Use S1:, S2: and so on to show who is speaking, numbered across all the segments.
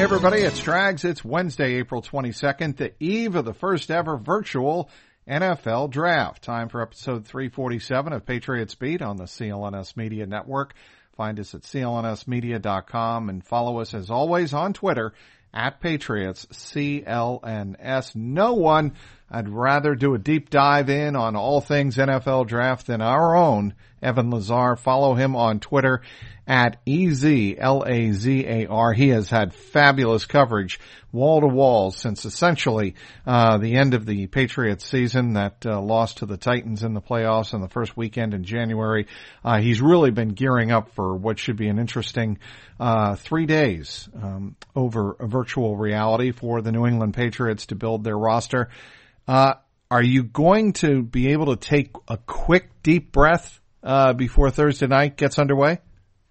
S1: Hey everybody, it's Trags. It's Wednesday, April 22nd, the eve of the first ever virtual NFL draft. Time for episode 347 of Patriots Beat on the CLNS Media Network. Find us at clnsmedia.com and follow us as always on Twitter at Patriots CLNS. No one I'd rather do a deep dive in on all things NFL draft than our own Evan Lazar. Follow him on Twitter at E-Z-L-A-Z-A-R. He has had fabulous coverage wall to wall since essentially, uh, the end of the Patriots season that uh, lost to the Titans in the playoffs in the first weekend in January. Uh, he's really been gearing up for what should be an interesting, uh, three days, um, over virtual reality for the New England Patriots to build their roster. Uh, are you going to be able to take a quick deep breath uh, before Thursday night gets underway?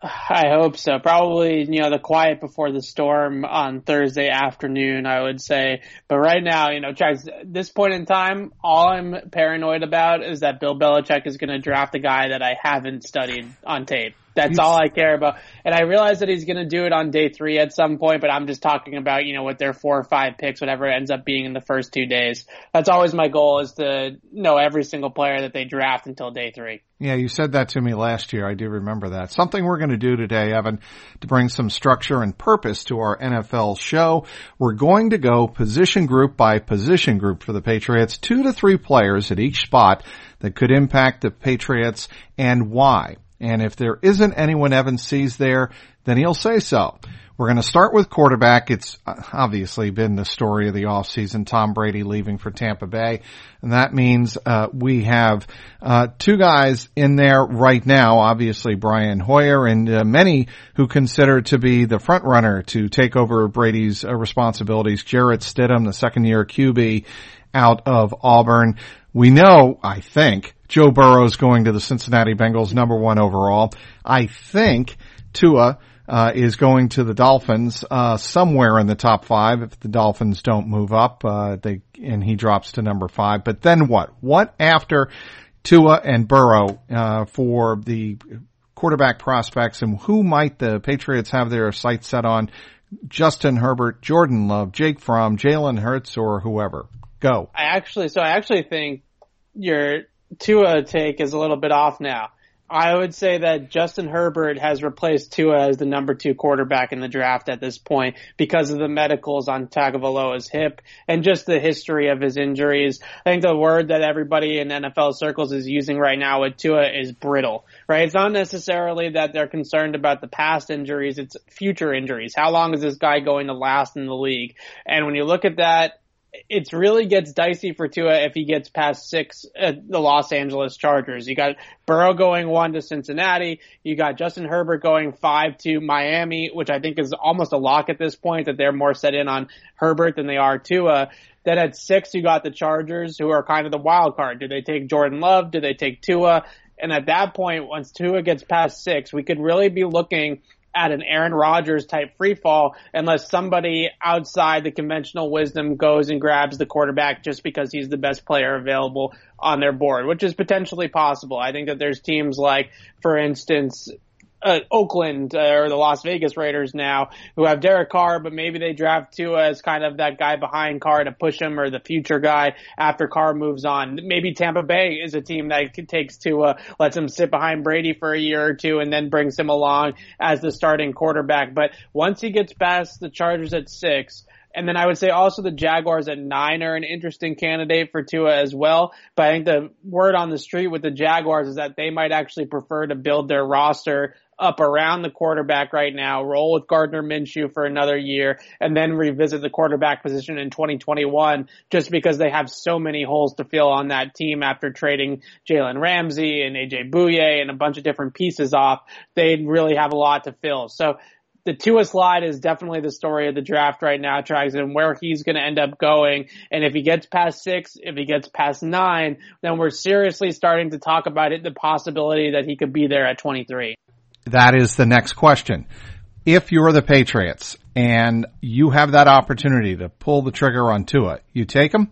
S2: I hope so. Probably, you know, the quiet before the storm on Thursday afternoon, I would say. But right now, you know, Trags, this point in time, all I'm paranoid about is that Bill Belichick is going to draft a guy that I haven't studied on tape. That's all I care about. And I realize that he's going to do it on day three at some point, but I'm just talking about, you know, with their four or five picks, whatever it ends up being in the first two days. That's always my goal is to know every single player that they draft until day three.
S1: Yeah, you said that to me last year. I do remember that. Something we're going to do today, Evan, to bring some structure and purpose to our NFL show. We're going to go position group by position group for the Patriots, two to three players at each spot that could impact the Patriots and why. And if there isn't anyone Evans sees there, then he'll say so. We're going to start with quarterback. It's obviously been the story of the offseason, Tom Brady leaving for Tampa Bay. And that means, uh, we have, uh, two guys in there right now, obviously Brian Hoyer and uh, many who consider to be the front runner to take over Brady's uh, responsibilities. Jarrett Stidham, the second year QB out of Auburn. We know, I think, Joe Burrow is going to the Cincinnati Bengals number one overall. I think Tua uh, is going to the Dolphins uh, somewhere in the top five if the Dolphins don't move up. Uh, they and he drops to number five. But then what? What after Tua and Burrow uh, for the quarterback prospects and who might the Patriots have their sights set on? Justin Herbert, Jordan Love, Jake Fromm, Jalen Hurts, or whoever. Go.
S2: I actually, so I actually think your Tua take is a little bit off now. I would say that Justin Herbert has replaced Tua as the number two quarterback in the draft at this point because of the medicals on Tagovailoa's hip and just the history of his injuries. I think the word that everybody in NFL circles is using right now with Tua is brittle, right? It's not necessarily that they're concerned about the past injuries, it's future injuries. How long is this guy going to last in the league? And when you look at that, it really gets dicey for Tua if he gets past six at the Los Angeles Chargers. You got Burrow going one to Cincinnati. You got Justin Herbert going five to Miami, which I think is almost a lock at this point that they're more set in on Herbert than they are Tua. Then at six, you got the Chargers, who are kind of the wild card. Do they take Jordan Love? Do they take Tua? And at that point, once Tua gets past six, we could really be looking at an Aaron Rodgers type free fall unless somebody outside the conventional wisdom goes and grabs the quarterback just because he's the best player available on their board, which is potentially possible. I think that there's teams like, for instance, uh, Oakland uh, or the Las Vegas Raiders now, who have Derek Carr, but maybe they draft Tua as kind of that guy behind Carr to push him or the future guy after Carr moves on. Maybe Tampa Bay is a team that takes Tua, lets him sit behind Brady for a year or two, and then brings him along as the starting quarterback. But once he gets past the Chargers at six, and then I would say also the Jaguars at nine are an interesting candidate for Tua as well. But I think the word on the street with the Jaguars is that they might actually prefer to build their roster up around the quarterback right now, roll with Gardner Minshew for another year, and then revisit the quarterback position in 2021 just because they have so many holes to fill on that team after trading Jalen Ramsey and AJ Bouye and a bunch of different pieces off. They really have a lot to fill. So the Tua slide is definitely the story of the draft right now, Trags, and where he's going to end up going. And if he gets past six, if he gets past nine, then we're seriously starting to talk about it, the possibility that he could be there at 23.
S1: That is the next question. If you're the Patriots and you have that opportunity to pull the trigger on Tua, you take him?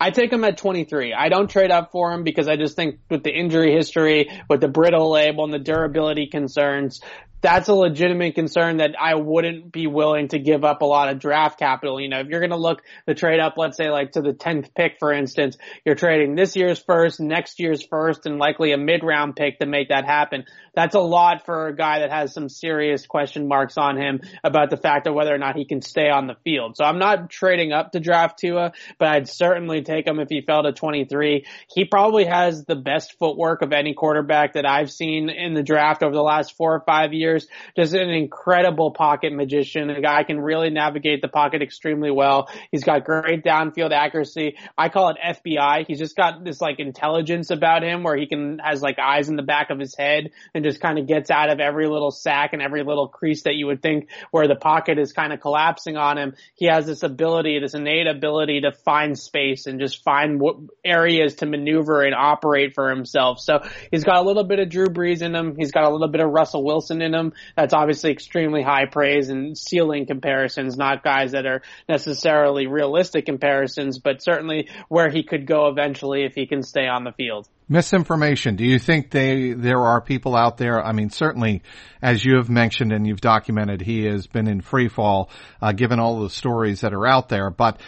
S2: I take him at 23. I don't trade up for him because I just think with the injury history, with the brittle label and the durability concerns, that's a legitimate concern that I wouldn't be willing to give up a lot of draft capital. You know, if you're going to look the trade up, let's say like to the 10th pick, for instance, you're trading this year's first, next year's first, and likely a mid round pick to make that happen. That's a lot for a guy that has some serious question marks on him about the fact of whether or not he can stay on the field. So I'm not trading up to draft Tua, but I'd certainly take him if he fell to 23. He probably has the best footwork of any quarterback that I've seen in the draft over the last four or five years years. Just an incredible pocket magician. A guy can really navigate the pocket extremely well. He's got great downfield accuracy. I call it FBI. He's just got this like intelligence about him where he can has like eyes in the back of his head and just kind of gets out of every little sack and every little crease that you would think where the pocket is kind of collapsing on him. He has this ability, this innate ability to find space and just find what areas to maneuver and operate for himself. So he's got a little bit of Drew Brees in him. He's got a little bit of Russell Wilson in him him. That's obviously extremely high praise and ceiling comparisons, not guys that are necessarily realistic comparisons, but certainly where he could go eventually if he can stay on the field.
S1: Misinformation. Do you think they there are people out there? I mean, certainly, as you have mentioned and you've documented, he has been in free fall, uh, given all the stories that are out there. But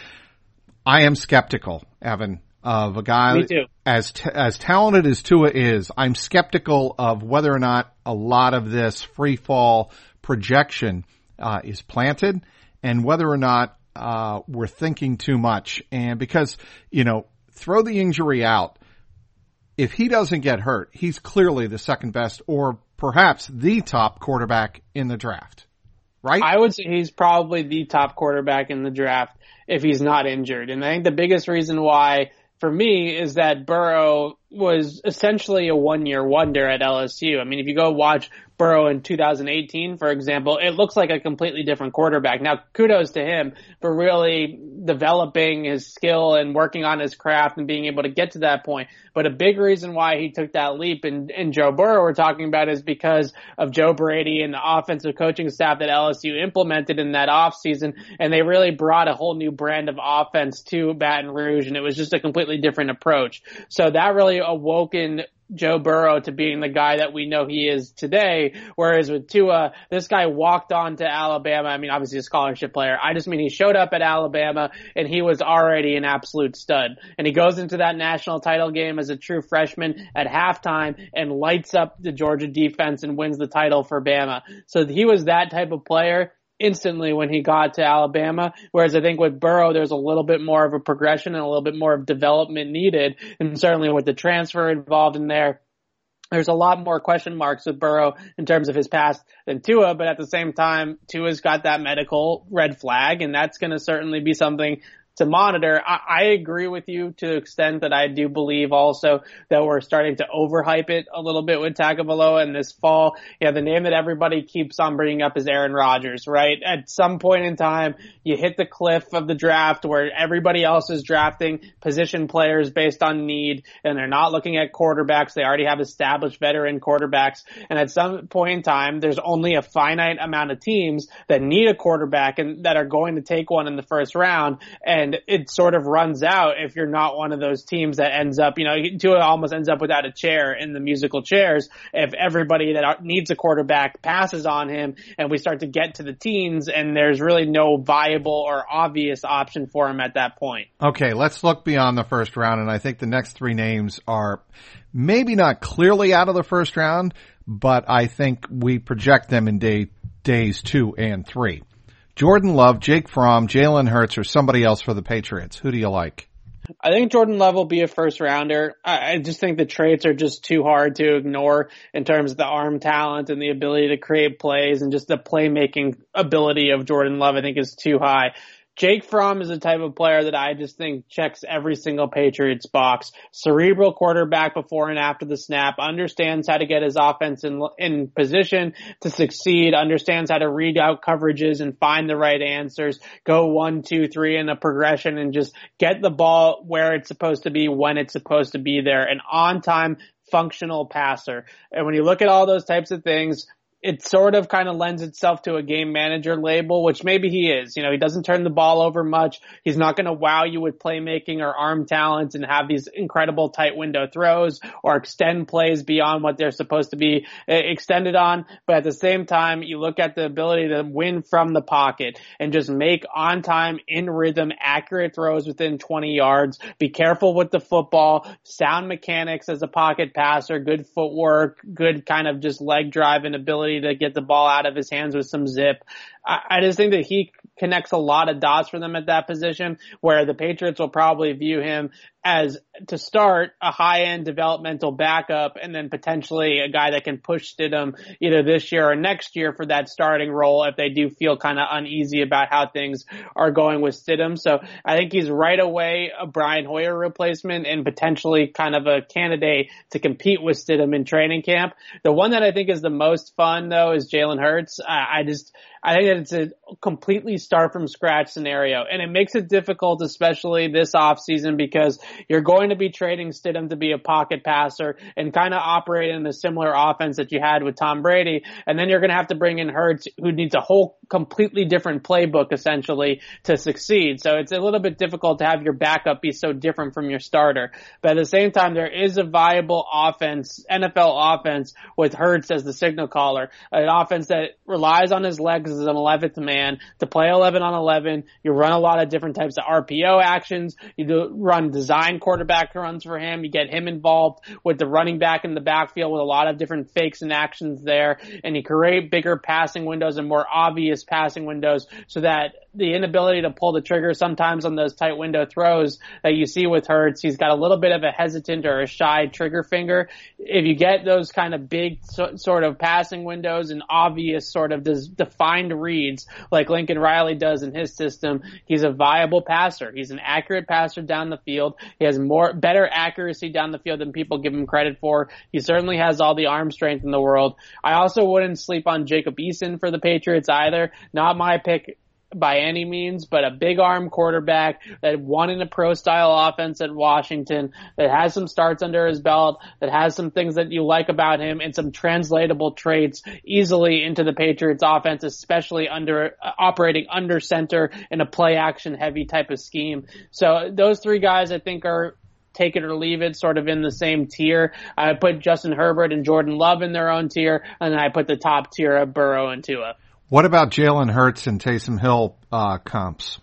S1: I am skeptical, Evan, of a guy as t- as talented as Tua is. I'm skeptical of whether or not a lot of this free fall projection uh, is planted, and whether or not uh, we're thinking too much. And because you know, throw the injury out. If he doesn't get hurt, he's clearly the second best, or perhaps the top quarterback in the draft. Right?
S2: I would say he's probably the top quarterback in the draft if he's not injured. And I think the biggest reason why for me is that Burrow was essentially a one year wonder at LSU. I mean, if you go watch Burrow in 2018, for example, it looks like a completely different quarterback. Now, kudos to him for really developing his skill and working on his craft and being able to get to that point. But a big reason why he took that leap in, Joe Burrow we're talking about is because of Joe Brady and the offensive coaching staff that LSU implemented in that offseason. And they really brought a whole new brand of offense to Baton Rouge. And it was just a completely different approach. So that really awoken Joe Burrow to being the guy that we know he is today. Whereas with Tua, this guy walked on to Alabama. I mean, obviously a scholarship player. I just mean he showed up at Alabama and he was already an absolute stud. And he goes into that national title game as a true freshman at halftime and lights up the Georgia defense and wins the title for Bama. So he was that type of player instantly when he got to Alabama. Whereas I think with Burrow, there's a little bit more of a progression and a little bit more of development needed. And certainly with the transfer involved in there, there's a lot more question marks with Burrow in terms of his past than Tua, but at the same time, Tua's got that medical red flag, and that's going to certainly be something to monitor. I, I, agree with you to the extent that I do believe also that we're starting to overhype it a little bit with Tagovailoa and this fall. Yeah, the name that everybody keeps on bringing up is Aaron Rodgers, right? At some point in time, you hit the cliff of the draft where everybody else is drafting position players based on need and they're not looking at quarterbacks. They already have established veteran quarterbacks. And at some point in time, there's only a finite amount of teams that need a quarterback and that are going to take one in the first round. And and it sort of runs out if you're not one of those teams that ends up, you know, Tua almost ends up without a chair in the musical chairs if everybody that needs a quarterback passes on him and we start to get to the teens and there's really no viable or obvious option for him at that point.
S1: Okay, let's look beyond the first round and I think the next three names are maybe not clearly out of the first round, but I think we project them in day, days two and three. Jordan Love, Jake Fromm, Jalen Hurts, or somebody else for the Patriots. Who do you like?
S2: I think Jordan Love will be a first rounder. I, I just think the traits are just too hard to ignore in terms of the arm talent and the ability to create plays and just the playmaking ability of Jordan Love. I think is too high. Jake Fromm is the type of player that I just think checks every single Patriots box. Cerebral quarterback before and after the snap, understands how to get his offense in, in position to succeed, understands how to read out coverages and find the right answers, go one, two, three in a progression and just get the ball where it's supposed to be when it's supposed to be there. An on time functional passer. And when you look at all those types of things, it sort of kind of lends itself to a game manager label, which maybe he is. You know, he doesn't turn the ball over much. He's not going to wow you with playmaking or arm talents and have these incredible tight window throws or extend plays beyond what they're supposed to be eh, extended on. But at the same time, you look at the ability to win from the pocket and just make on time, in rhythm, accurate throws within 20 yards. Be careful with the football, sound mechanics as a pocket passer, good footwork, good kind of just leg drive and ability ability to get the ball out of his hands with some zip. I, I just think that he connects a lot of dots for them at that position where the Patriots will probably view him as to start a high end developmental backup and then potentially a guy that can push Stidham either this year or next year for that starting role if they do feel kind of uneasy about how things are going with Stidham. So I think he's right away a Brian Hoyer replacement and potentially kind of a candidate to compete with Stidham in training camp. The one that I think is the most fun though is Jalen Hurts. I, I just, I think that it's a completely start from scratch scenario and it makes it difficult, especially this off season because you're going to be trading Stidham to be a pocket passer and kind of operate in a similar offense that you had with Tom Brady. And then you're going to have to bring in Hurts who needs a whole completely different playbook essentially to succeed. So it's a little bit difficult to have your backup be so different from your starter. But at the same time, there is a viable offense, NFL offense with Hurts as the signal caller, an offense that relies on his legs as an 11th man to play 11 on 11. You run a lot of different types of RPO actions. You do run design quarterback runs for him. You get him involved with the running back in the backfield with a lot of different fakes and actions there. And you create bigger passing windows and more obvious passing windows so that the inability to pull the trigger sometimes on those tight window throws that you see with Hurts, he's got a little bit of a hesitant or a shy trigger finger. If you get those kind of big so, sort of passing windows and obvious sort of des- defined reads like Lincoln Riley does in his system, he's a viable passer. He's an accurate passer down the field. He has more, better accuracy down the field than people give him credit for. He certainly has all the arm strength in the world. I also wouldn't sleep on Jacob Eason for the Patriots either. Not my pick by any means, but a big arm quarterback that won in a pro style offense at Washington, that has some starts under his belt, that has some things that you like about him and some translatable traits easily into the Patriots offense, especially under uh, operating under center in a play action heavy type of scheme. So those three guys I think are take it or leave it, sort of in the same tier. I put Justin Herbert and Jordan Love in their own tier, and then I put the top tier of Burrow and Tua.
S1: What about Jalen Hurts and Taysom Hill uh, comps?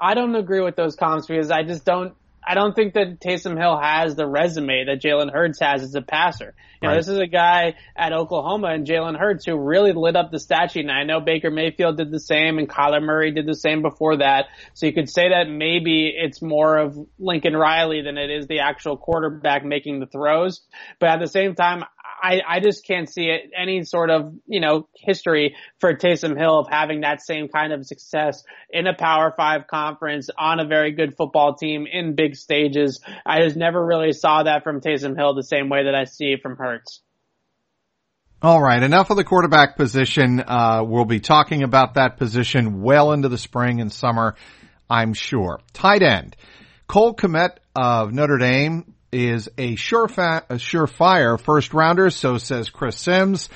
S2: I don't agree with those comps because I just don't. I don't think that Taysom Hill has the resume that Jalen Hurts has as a passer. You know, this is a guy at Oklahoma and Jalen Hurts who really lit up the stat sheet. And I know Baker Mayfield did the same and Kyler Murray did the same before that. So you could say that maybe it's more of Lincoln Riley than it is the actual quarterback making the throws. But at the same time, I, I just can't see it, any sort of, you know, history for Taysom Hill of having that same kind of success in a Power Five conference on a very good football team in big stages. I just never really saw that from Taysom Hill the same way that I see it from Hurts.
S1: All right, enough of the quarterback position. Uh, we'll be talking about that position well into the spring and summer, I'm sure. Tight end. Cole Kmet of Notre Dame is a surefire, a surefire first rounder, so says Chris Sims.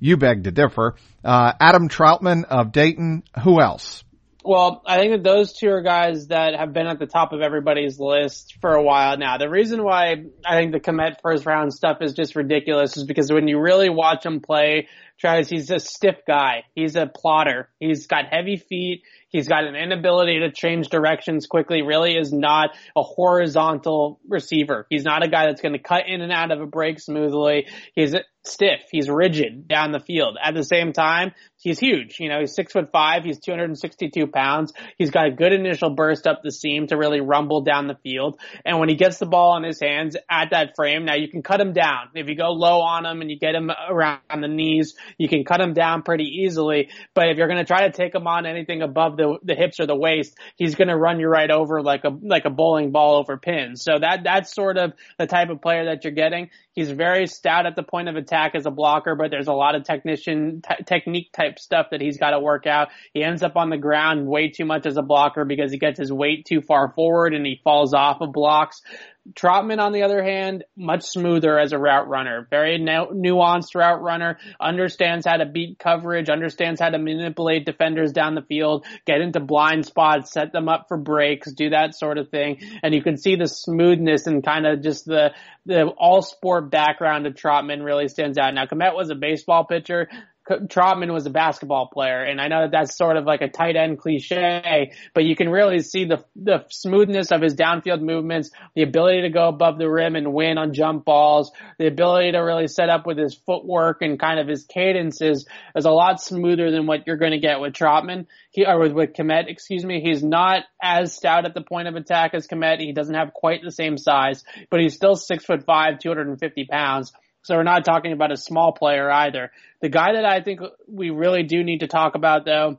S1: You beg to differ. Uh, Adam Trautman of Dayton. Who else?
S2: Well, I think that those two are guys that have been at the top of everybody's list for a while now. The reason why I think the Kmet first round stuff is just ridiculous is because when you really watch him play, Travis, he's a stiff guy. He's a plotter. He's got heavy feet. He's got an inability to change directions quickly. Really is not a horizontal receiver. He's not a guy that's going to cut in and out of a break smoothly. He's stiff. He's rigid down the field. At the same time, he's huge. You know, he's six foot five. He's 262 pounds. He's got a good initial burst up the seam to really rumble down the field. And when he gets the ball in his hands at that frame, now you can cut him down. If you go low on him and you get him around the knees, you can cut him down pretty easily. But if you're going to try to take him on anything above the, the hips or the waist, he's going to run you right over like a, like a bowling ball over pins. So that, that's sort of the type of player that you're getting. He's very stout at the point of attack as a blocker, but there's a lot of technician t- technique type stuff that he's got to work out. He ends up on the ground way too much as a blocker because he gets his weight too far forward and he falls off of blocks. Trautman, on the other hand, much smoother as a route runner. Very nu- nuanced route runner. Understands how to beat coverage. Understands how to manipulate defenders down the field. Get into blind spots. Set them up for breaks. Do that sort of thing. And you can see the smoothness and kind of just the the all sport background of Trautman really stands out. Now, Kmet was a baseball pitcher. Trautman was a basketball player, and I know that that's sort of like a tight end cliche, but you can really see the the smoothness of his downfield movements, the ability to go above the rim and win on jump balls, the ability to really set up with his footwork and kind of his cadences is a lot smoother than what you're going to get with Trautman. He or with, with Kmet, excuse me. He's not as stout at the point of attack as Kmet. He doesn't have quite the same size, but he's still six foot five, 250 pounds. So we're not talking about a small player either. The guy that I think we really do need to talk about though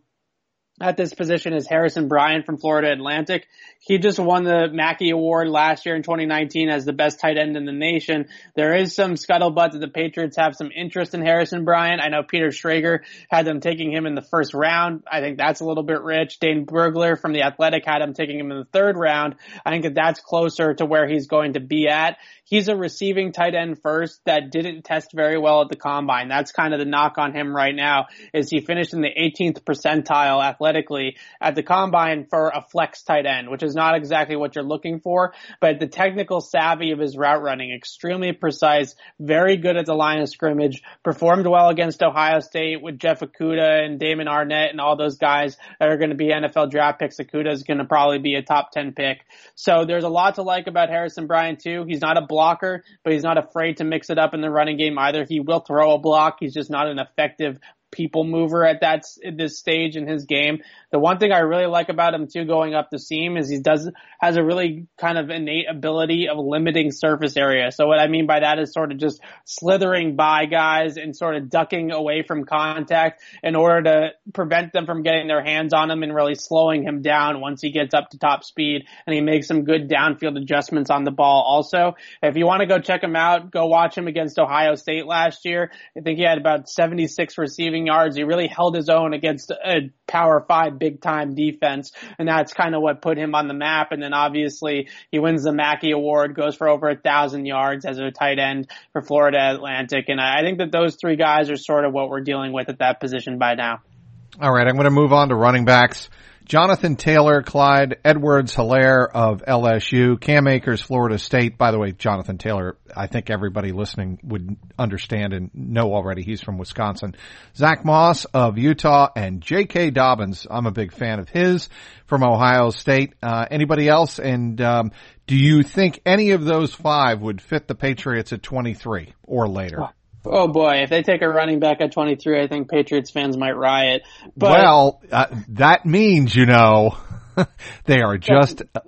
S2: at this position is Harrison Bryant from Florida Atlantic. He just won the Mackey Award last year in 2019 as the best tight end in the nation. There is some scuttlebutt that the Patriots have some interest in Harrison Bryant. I know Peter Schrager had them taking him in the first round. I think that's a little bit rich. Dane Brugler from the Athletic had him taking him in the third round. I think that that's closer to where he's going to be at. He's a receiving tight end first that didn't test very well at the combine. That's kind of the knock on him right now is he finished in the 18th percentile athletically at the combine for a flex tight end, which is not exactly what you're looking for, but the technical savvy of his route running, extremely precise, very good at the line of scrimmage, performed well against Ohio State with Jeff Okudah and Damon Arnette and all those guys that are going to be NFL draft picks. Okudah is going to probably be a top 10 pick. So there's a lot to like about Harrison Bryant too. He's not a blocker, but he's not afraid to mix it up in the running game either. He will throw a block. He's just not an effective people mover at that at this stage in his game. The one thing I really like about him too going up the seam is he does has a really kind of innate ability of limiting surface area. So what I mean by that is sort of just slithering by guys and sort of ducking away from contact in order to prevent them from getting their hands on him and really slowing him down once he gets up to top speed and he makes some good downfield adjustments on the ball also. If you want to go check him out, go watch him against Ohio State last year. I think he had about 76 receiving yards. He really held his own against a power five big time defense. And that's kind of what put him on the map. And then obviously he wins the Mackey Award, goes for over a thousand yards as a tight end for Florida Atlantic. And I think that those three guys are sort of what we're dealing with at that position by now.
S1: All right. I'm going to move on to running backs. Jonathan Taylor, Clyde Edwards Helaire of LSU, Cam Akers, Florida State. By the way, Jonathan Taylor, I think everybody listening would understand and know already. He's from Wisconsin. Zach Moss of Utah and J.K. Dobbins. I'm a big fan of his from Ohio State. Uh, anybody else? And um, do you think any of those five would fit the Patriots at 23 or later?
S2: Oh boy, if they take a running back at 23, I think Patriots fans might riot. But
S1: well, uh, that means, you know, they are just, uh,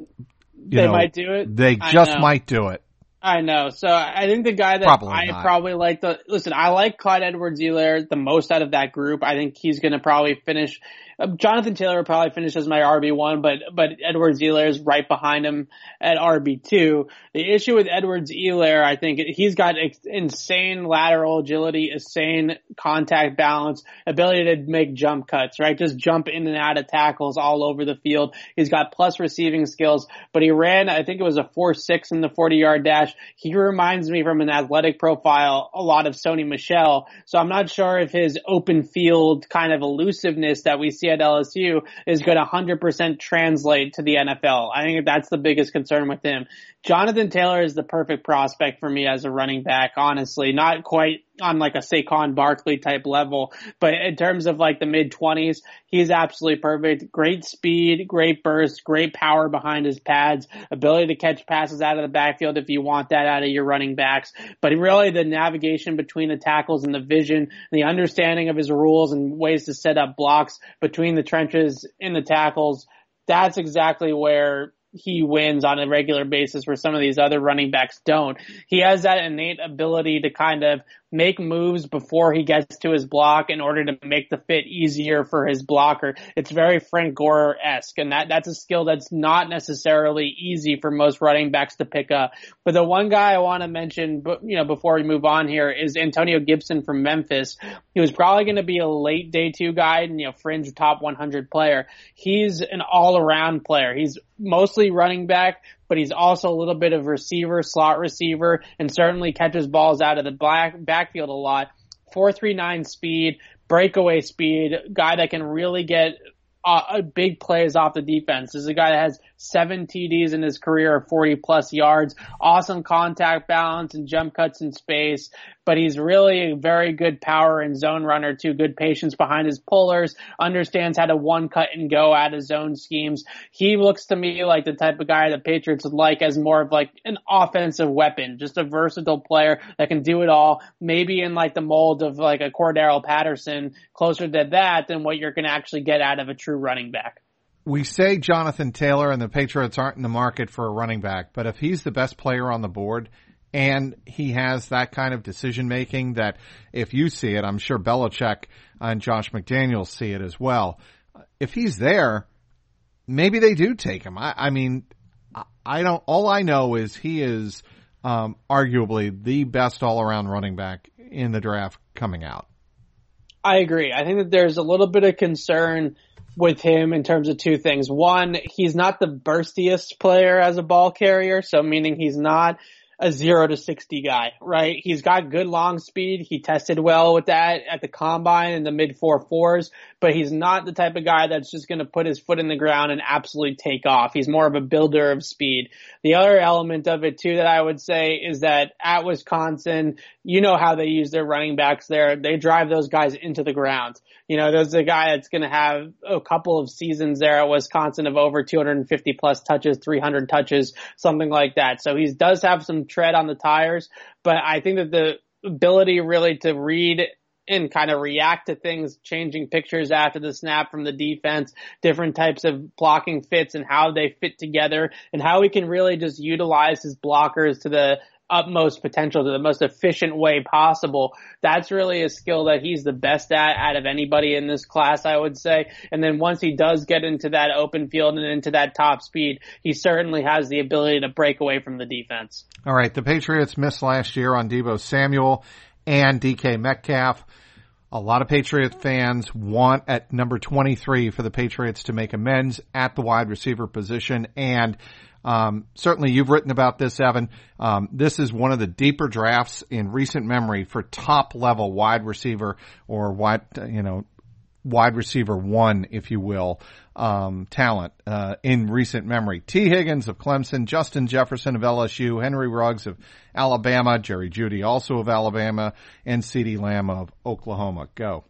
S2: they
S1: know,
S2: might do it.
S1: They just might do it.
S2: I know. So I think the guy that probably I not. probably like the, listen, I like Clyde Edwards-Helaire the most out of that group. I think he's going to probably finish Um, Jonathan Taylor probably finishes my RB one, but but Edwards-Helaire is right behind him at RB two. The issue with Edwards-Helaire, I think he's got insane lateral agility, insane contact balance, ability to make jump cuts, right? Just jump in and out of tackles all over the field. He's got plus receiving skills, but he ran, I think it was a four six in the forty yard dash. He reminds me from an athletic profile a lot of Sony Michel, So I'm not sure if his open field kind of elusiveness that we see at LSU is going to 100% translate to the NFL. I think that's the biggest concern with him. Jonathan Taylor is the perfect prospect for me as a running back, honestly. Not quite on like a Saquon Barkley type level, but in terms of like the mid twenties, he's absolutely perfect. Great speed, great burst, great power behind his pads, ability to catch passes out of the backfield if you want that out of your running backs. But really the navigation between the tackles and the vision, the understanding of his rules and ways to set up blocks between the trenches in the tackles, that's exactly where he wins on a regular basis where some of these other running backs don't. He has that innate ability to kind of make moves before he gets to his block in order to make the fit easier for his blocker. It's very Frank Gore-esque and that, that's a skill that's not necessarily easy for most running backs to pick up. But the one guy I want to mention, you know, before we move on here is Antonio Gibson from Memphis. He was probably going to be a late day two guy and, you know, fringe top 100 player. He's an all around player. He's mostly running back, but he's also a little bit of receiver, slot receiver, and certainly catches balls out of the black backfield a lot. 439 speed, breakaway speed, guy that can really get uh, big plays off the defense. This is a guy that has seven TDs in his career, 40 plus yards, awesome contact balance and jump cuts in space, but he's really a very good power and zone runner too, good patience behind his pullers, understands how to one cut and go out of zone schemes. He looks to me like the type of guy the Patriots would like as more of like an offensive weapon, just a versatile player that can do it all, maybe in like the mold of like a Cordarrelle Patterson, closer to that than what you're going to actually get out of a true running back
S1: we say Jonathan Taylor and the Patriots aren't in the market for a running back, but if he's the best player on the board and he has that kind of decision making that if you see it, I'm sure Belichick and Josh McDaniels see it as well. If he's there, maybe they do take him. I, I mean, I don't, all I know is he is, um, arguably the best all around running back in the draft coming out.
S2: I agree. I think that there's a little bit of concern with him in terms of two things. One, he's not the burstiest player as a ball carrier, so meaning he's not a zero to 60 guy, right? He's got good long speed. He tested well with that at the combine in the mid four fours, but he's not the type of guy that's just going to put his foot in the ground and absolutely take off. He's more of a builder of speed. The other element of it too that I would say is that at Wisconsin, you know how they use their running backs there. They drive those guys into the ground. You know, there's a guy that's going to have a couple of seasons there at Wisconsin of over 250 plus touches, 300 touches, something like that. So he does have some tread on the tires, but I think that the ability really to read and kind of react to things, changing pictures after the snap from the defense, different types of blocking fits and how they fit together and how he can really just utilize his blockers to the utmost potential to the most efficient way possible. That's really a skill that he's the best at out of anybody in this class, I would say. And then once he does get into that open field and into that top speed, he certainly has the ability to break away from the defense.
S1: All right. The Patriots missed last year on Deebo Samuel and DK Metcalf. A lot of Patriot fans want at number 23 for the Patriots to make amends at the wide receiver position and um, certainly you've written about this, Evan. Um, this is one of the deeper drafts in recent memory for top level wide receiver or wide, you know, wide receiver one, if you will, um, talent, uh, in recent memory. Tee Higgins of Clemson, Justin Jefferson of LSU, Henry Ruggs of Alabama, Jerry Jeudy also of Alabama, and CeeDee Lamb of Oklahoma. Go.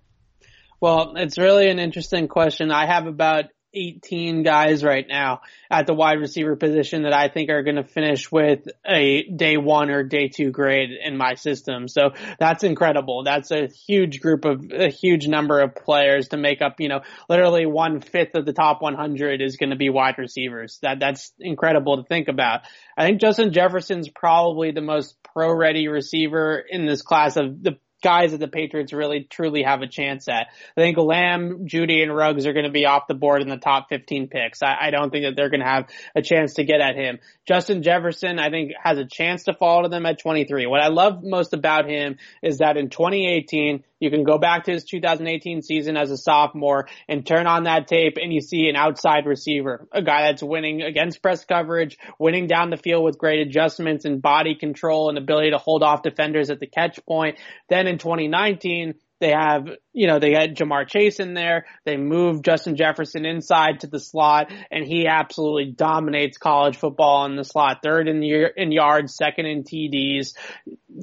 S2: Well, it's really an interesting question. I have about 18 guys right now at the wide receiver position that I think are going to finish with a day one or day two grade in my system. So that's incredible. That's a huge group of a huge number of players to make up, you know, literally one fifth of the top 100 is going to be wide receivers. That, that's incredible to think about. I think Justin Jefferson's probably the most pro ready receiver in this class of the guys that the Patriots really truly have a chance at. I think Lamb, Jeudy, and Ruggs are going to be off the board in the top 15 picks. I, I don't think that they're going to have a chance to get at him. Justin Jefferson, I think, has a chance to fall to them at 23. What I love most about him is that in 2018, You can go back to his 2018 season as a sophomore and turn on that tape and you see an outside receiver, a guy that's winning against press coverage, winning down the field with great adjustments and body control and ability to hold off defenders at the catch point. Then in 2019, they have, you know, they had Ja'Marr Chase in there. They moved Justin Jefferson inside to the slot and he absolutely dominates college football in the slot. Third in year, in yards, second in TDs,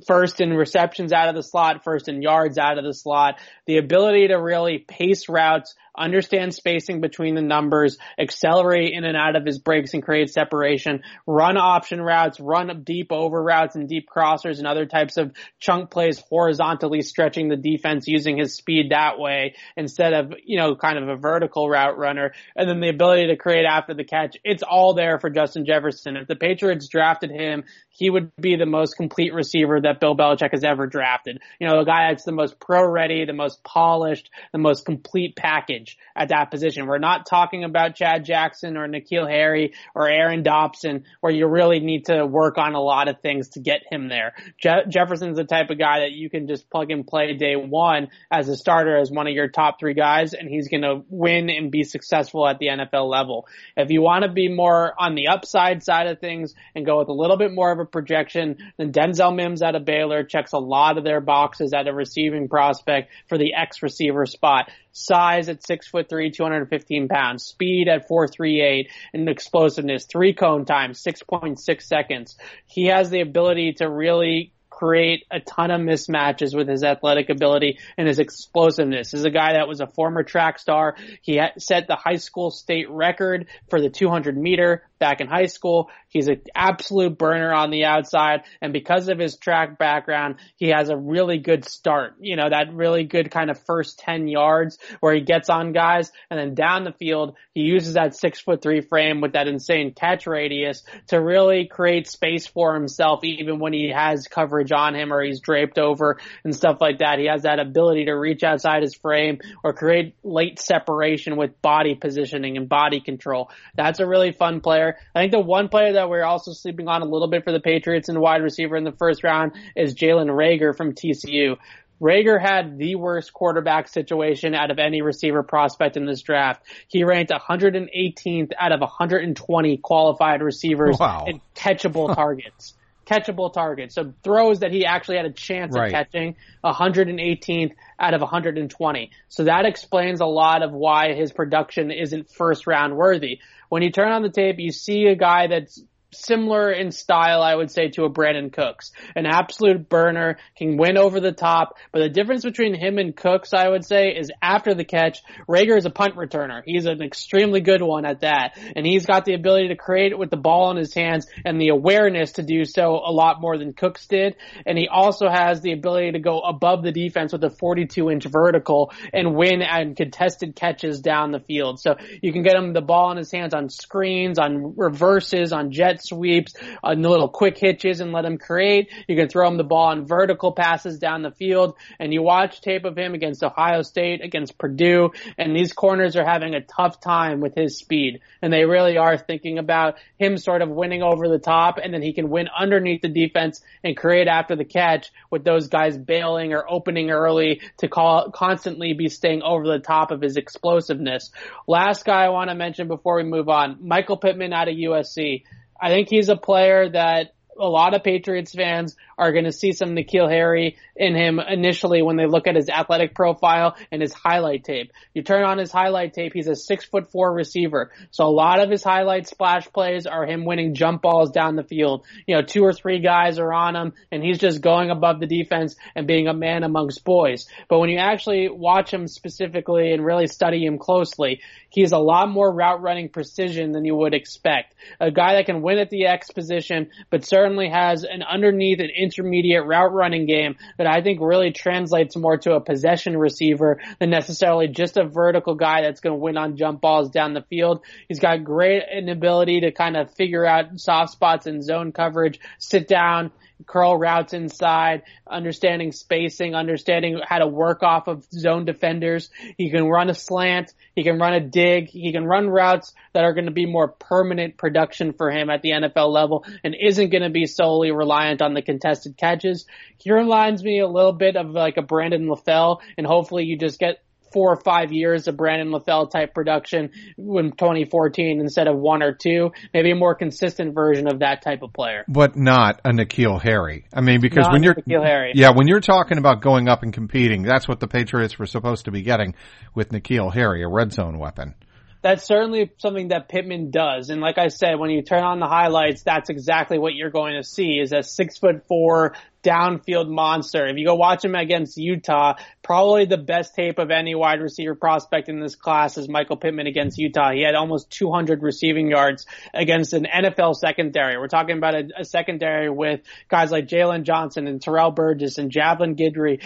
S2: first in receptions out of the slot, first in yards out of the slot. The ability to really pace routes, understand spacing between the numbers, accelerate in and out of his breaks and create separation, run option routes, run deep over routes and deep crossers and other types of chunk plays horizontally stretching the defense using his speed that way instead of, you know, kind of a vertical route runner. And then the ability to create after the catch. It's all there for Justin Jefferson. If the Patriots drafted him, he would be the most complete receiver that Bill Belichick has ever drafted. You know, a guy that's the most pro ready, the most polished, the most complete package at that position. We're not talking about Chad Jackson or N'Keal Harry or Aaron Dobson where you really need to work on a lot of things to get him there. Je- Jefferson's the type of guy that you can just plug and play day one as a starter as one of your top three guys and he's going to win and be successful at the NFL level. If you want to be more on the upside side of things and go with a little bit more of a projection, then Denzel Mims out of Baylor checks a lot of their boxes at a receiving prospect for the X receiver spot. Size at six foot three, 215 pounds. Speed at 438 and explosiveness, three cone time, 6.6 seconds. He has the ability to really create a ton of mismatches with his athletic ability and his explosiveness. Is a guy that was a former track star. He set the high school state record for the 200 meter back in high school. He's an absolute burner on the outside. And because of his track background, he has a really good start. You know, that really good kind of first 10 yards where he gets on guys and then down the field, he uses that six foot three frame with that insane catch radius to really create space for himself even when he has coverage on him or he's draped over and stuff like that. He has that ability to reach outside his frame or create late separation with body positioning and body control. That's a really fun player. I think the one player that we're also sleeping on a little bit for the Patriots and wide receiver in the first round is Jalen Reagor from TCU. Rager had the worst quarterback situation out of any receiver prospect in this draft. He ranked 118th out of 120 qualified receivers
S1: wow.
S2: in catchable targets. Catchable targets. So throws that he actually had a chance
S1: right.
S2: of catching, 118th out of 120. So that explains a lot of why his production isn't first round worthy. When you turn on the tape, you see a guy that's similar in style, I would say, to a Brandin Cooks. An absolute burner, can win over the top, but the difference between him and Cooks, I would say, is after the catch, Reagor is a punt returner. He's an extremely good one at that, and he's got the ability to create with the ball in his hands and the awareness to do so a lot more than Cooks did, and he also has the ability to go above the defense with a 42 inch vertical and win and contested catches down the field. So you can get him the ball in his hands on screens, on reverses, on jet sweeps, uh, little quick hitches and let him create. You can throw him the ball on vertical passes down the field and you watch tape of him against Ohio State, against Purdue, and these corners are having a tough time with his speed and they really are thinking about him sort of winning over the top and then he can win underneath the defense and create after the catch with those guys bailing or opening early to call constantly be staying over the top of his explosiveness. Last guy I want to mention before we move on, Michael Pittman out of USC. I think he's a player that a lot of Patriots fans are going to see some N'Keal Harry in him initially when they look at his athletic profile and his highlight tape. You turn on his highlight tape, he's a six foot four receiver. So a lot of his highlight splash plays are him winning jump balls down the field. You know, two or three guys are on him and he's just going above the defense and being a man amongst boys. But when you actually watch him specifically and really study him closely, he's a lot more route running precision than you would expect. A guy that can win at the X position, but certainly has an underneath and intermediate route running game that I think really translates more to a possession receiver than necessarily just a vertical guy that's going to win on jump balls down the field. He's got great an ability to kind of figure out soft spots in zone coverage, sit down, curl routes inside, understanding spacing, understanding how to work off of zone defenders. He can run a slant. He can run a dig. He can run routes that are going to be more permanent production for him at the NFL level and isn't going to be solely reliant on the contested catches. He reminds me a little bit of like a Brandon LaFell and hopefully you just get four or five years of Brandon LaFell type production in 2014 instead of one or two. Maybe a more consistent version of that type of player.
S1: But not a N'Keal Harry. I mean, because
S2: Not
S1: when you're,
S2: N'Keal Harry.
S1: yeah, when you're talking about going up and competing, that's what the Patriots were supposed to be getting with N'Keal Harry, a red zone weapon.
S2: that's certainly something that Pittman does. And like I said, when you turn on the highlights, that's exactly what you're going to see is a six foot four downfield monster. If you go watch him against Utah, probably the best tape of any wide receiver prospect in this class is Michael Pittman against Utah. He had almost 200 receiving yards against an NFL secondary. We're talking about a, a secondary with guys like Jaylon Johnson and Terrell Burgess and Javelin Guidry,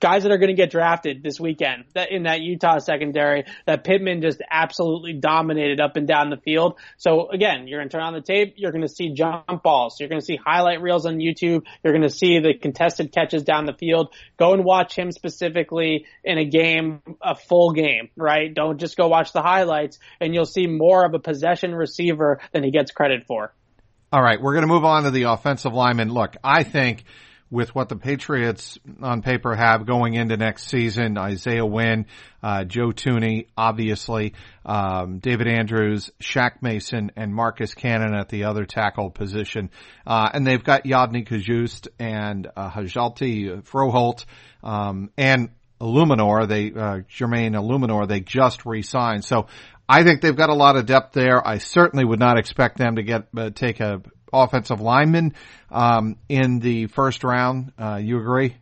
S2: guys that are going to get drafted this weekend that in that Utah secondary that Pittman just absolutely dominated up and down the field. So again, you're going to turn on the tape, you're going to see jump balls, you're going to see highlight reels on YouTube, you're going to see the contested catches down the field. Go and watch him specifically in a game, a full game, right? Don't just go watch the highlights and you'll see more of a possession receiver than he gets credit for.
S1: All right, we're going to move on to the offensive lineman. Look, I think with what the Patriots on paper have going into next season, Isaiah Wynn, uh, Joe Thuney, obviously, um, David Andrews, Shaq Mason, and Marcus Cannon at the other tackle position. Uh, and they've got Yodny Cajuste and uh, Hjalte Froholdt, um, and Eluemunor, they, uh, Jermaine Eluemunor, they just re-signed. So I think they've got a lot of depth there. I certainly would not expect them to get, uh, take a offensive lineman, um, in the first round. Uh, you agree?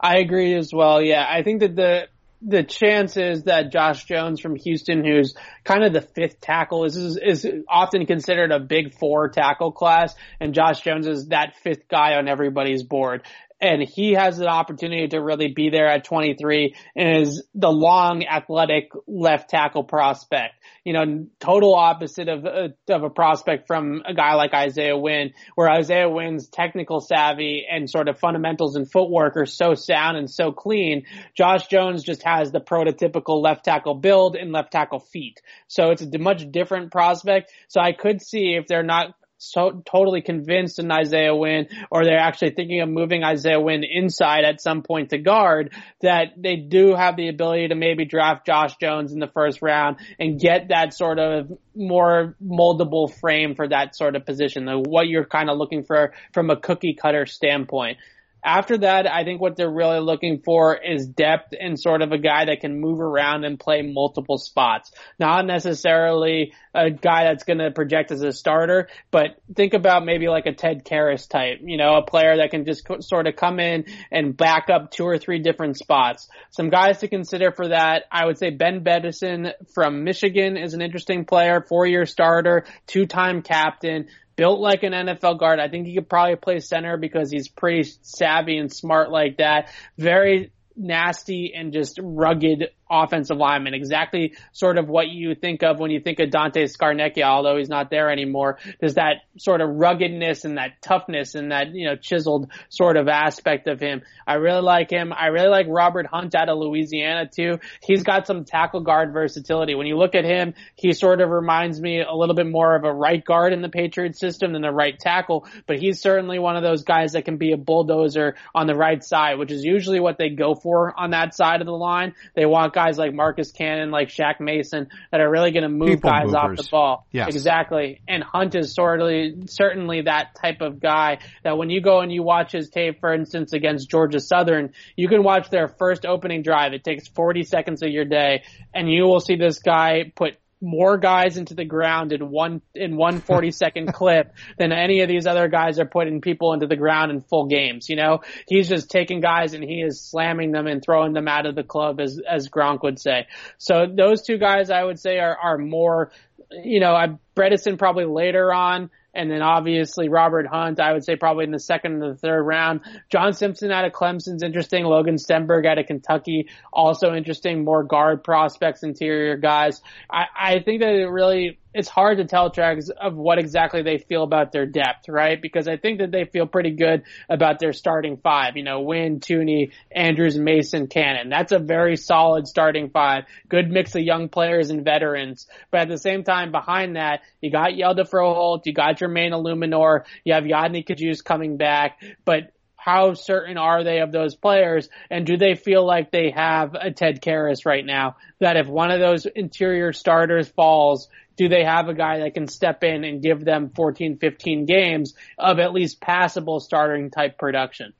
S2: I agree as well. Yeah, I think that the the chances that Josh Jones from Houston, who's kind of the fifth tackle, is, is is often considered a big four tackle class, and Josh Jones is that fifth guy on everybody's board. And he has an opportunity to really be there at 23 and is the long athletic left tackle prospect. You know, total opposite of, uh, of a prospect from a guy like Isaiah Wynn, where Isaiah Wynn's technical savvy and sort of fundamentals and footwork are so sound and so clean. Josh Jones just has the prototypical left tackle build and left tackle feet. So it's a much different prospect. So I could see if they're not so totally convinced in Isaiah Wynn, or they're actually thinking of moving Isaiah Wynn inside at some point to guard, that they do have the ability to maybe draft Josh Jones in the first round and get that sort of more moldable frame for that sort of position, what you're kind of looking for from a cookie cutter standpoint. After that, I think what they're really looking for is depth and sort of a guy that can move around and play multiple spots. Not necessarily a guy that's going to project as a starter, but think about maybe like a Ted Karras type, you know, a player that can just co- sort of come in and back up two or three different spots. Some guys to consider for that, I would say Ben Bredeson from Michigan is an interesting player, four year starter, two time captain, built like an NFL guard. I think he could probably play center because he's pretty savvy and smart like that. Very nasty and just rugged offensive lineman. Exactly sort of what you think of when you think of Dante Scarnecchia, although he's not there anymore. There's that sort of ruggedness and that toughness and that, you know, chiseled sort of aspect of him. I really like him. I really like Robert Hunt out of Louisiana too. He's got some tackle guard versatility. When you look at him, he sort of reminds me a little bit more of a right guard in the Patriots system than the right tackle, but he's certainly one of those guys that can be a bulldozer on the right side, which is usually what they go for on that side of the line. They want guys like Marcus Cannon, like Shaq Mason, that are really going to move
S1: People
S2: guys off the ball.
S1: Yes.
S2: Exactly. And Hunt is certainly, certainly that type of guy that when you go and you watch his tape, for instance, against Georgia Southern, you can watch their first opening drive. It takes 40 seconds of your day and you will see this guy put more guys into the ground in one in one 40 second clip than any of these other guys are putting people into the ground in full games. You know, he's just taking guys and he is slamming them and throwing them out of the club as as Gronk would say. So those two guys I would say are are more you know, I Bredeson probably later on, and then obviously Robert Hunt, I would say probably in the second and the third round. John Simpson out of Clemson's interesting. Logan Stenberg out of Kentucky, also interesting. More guard prospects, interior guys. I, I think that it really it's hard to tell tracks of what exactly they feel about their depth, right? Because I think that they feel pretty good about their starting five. You know, Wynn, Thuney, Andrews, Mason, Cannon. That's a very solid starting five. Good mix of young players and veterans. But at the same time, behind that, you got Hjalte Froholdt, you got Jermaine Eluemunor, you have Yodny Cajuste coming back, but how certain are they of those players and do they feel like they have a Ted Karras right now that if one of those interior starters falls, do they have a guy that can step in and give them 14, 15 games of at least passable starting type production?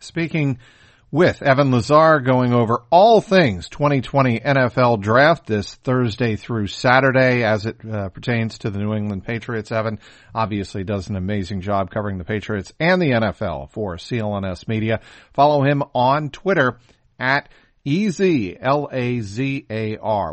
S1: Speaking with Evan Lazar going over all things 2020 NFL draft this Thursday through Saturday as it uh, pertains to the New England Patriots. Evan obviously does an amazing job covering the Patriots and the NFL for CLNS Media. Follow him on Twitter at E-Z-L-A-Z-A-R.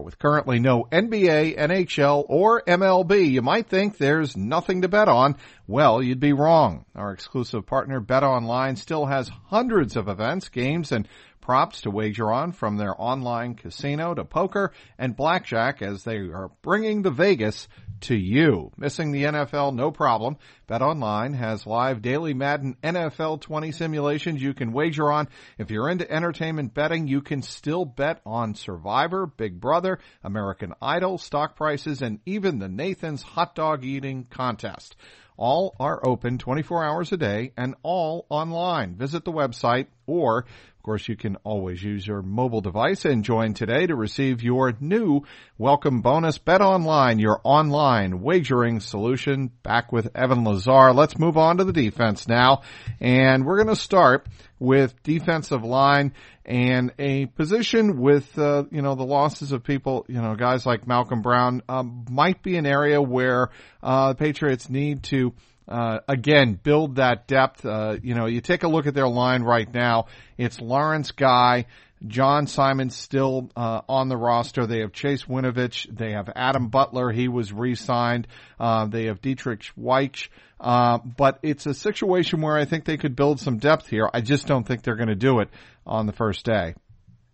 S1: With currently no NBA, NHL, or MLB, you might think there's nothing to bet on. Well, you'd be wrong. Our exclusive partner Bet Online still has hundreds of events, games, and props to wager on from their online casino to poker and blackjack as they are bringing the Vegas to you. Missing the NFL? No problem. Bet Online has live daily Madden NFL 20 simulations you can wager on. If you're into entertainment betting, you can still bet on Survivor, Big Brother, American Idol, stock prices, and even the Nathan's hot dog eating contest. All are open 24 hours a day and all online. Visit the website or of course, you can always use your mobile device and join today to receive your new welcome bonus. Bet online, your online wagering solution. Back with Evan Lazar. Let's move on to the defense now. And we're going to start with defensive line and a position with, uh, you know, the losses of people, you know, guys like Malcolm Brown, um, might be an area where, uh, the Patriots need to, uh, again, build that depth. Uh, you know, you take a look at their line right now. It's Lawrence Guy, John Simon still uh, on the roster. They have Chase Winovich. They have Adam Butler. He was re-signed. Uh, they have Deatrich Wise. Uh, but it's a situation where I think they could build some depth here. I just don't think they're going to do it on the first day.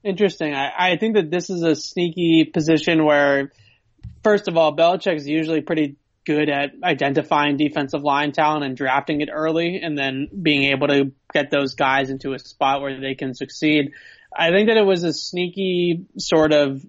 S2: Interesting. I, I think that this is a sneaky position where, first of all, Belichick's usually pretty good at identifying defensive line talent and drafting it early and then being able to get those guys into a spot where they can succeed. I think that it was a sneaky sort of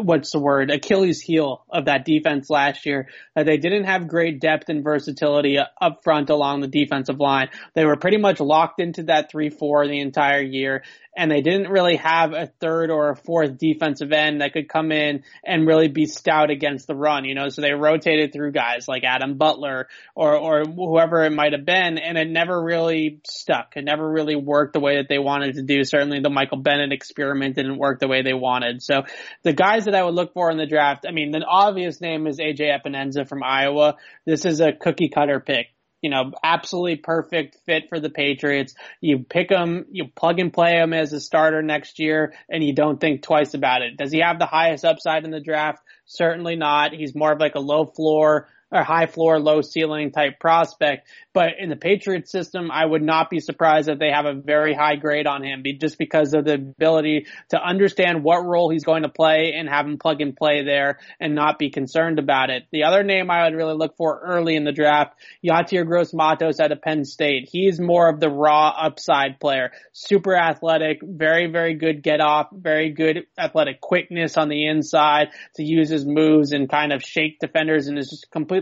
S2: what's the word Achilles heel of that defense last year that they didn't have great depth and versatility up front along the defensive line. They were pretty much locked into that 3-4 the entire year and they didn't really have a third or a fourth defensive end that could come in and really be stout against the run, you know, so they rotated through guys like Adam Butler or, or whoever it might have been, and it never really stuck. It never really worked the way that they wanted to do. Certainly the Michael Bennett experiment didn't work the way they wanted. So the guys that I would look for in the draft, I mean, the obvious name is AJ Epenesa from Iowa. This is a cookie cutter pick you know, absolutely perfect fit for the Patriots. You pick him, you plug and play him as a starter next year, and you don't think twice about it. Does he have the highest upside in the draft? Certainly not. He's more of like a low floor or high floor, low ceiling type prospect. But in the Patriots system, I would not be surprised if they have a very high grade on him just because of the ability to understand what role he's going to play and have him plug and play there and not be concerned about it. The other name I would really look for early in the draft, Yetur Gross-Matos out of Penn State. He's more of the raw upside player. Super athletic, very, very good get off, very good athletic quickness on the inside to use his moves and kind of shake defenders and is just completely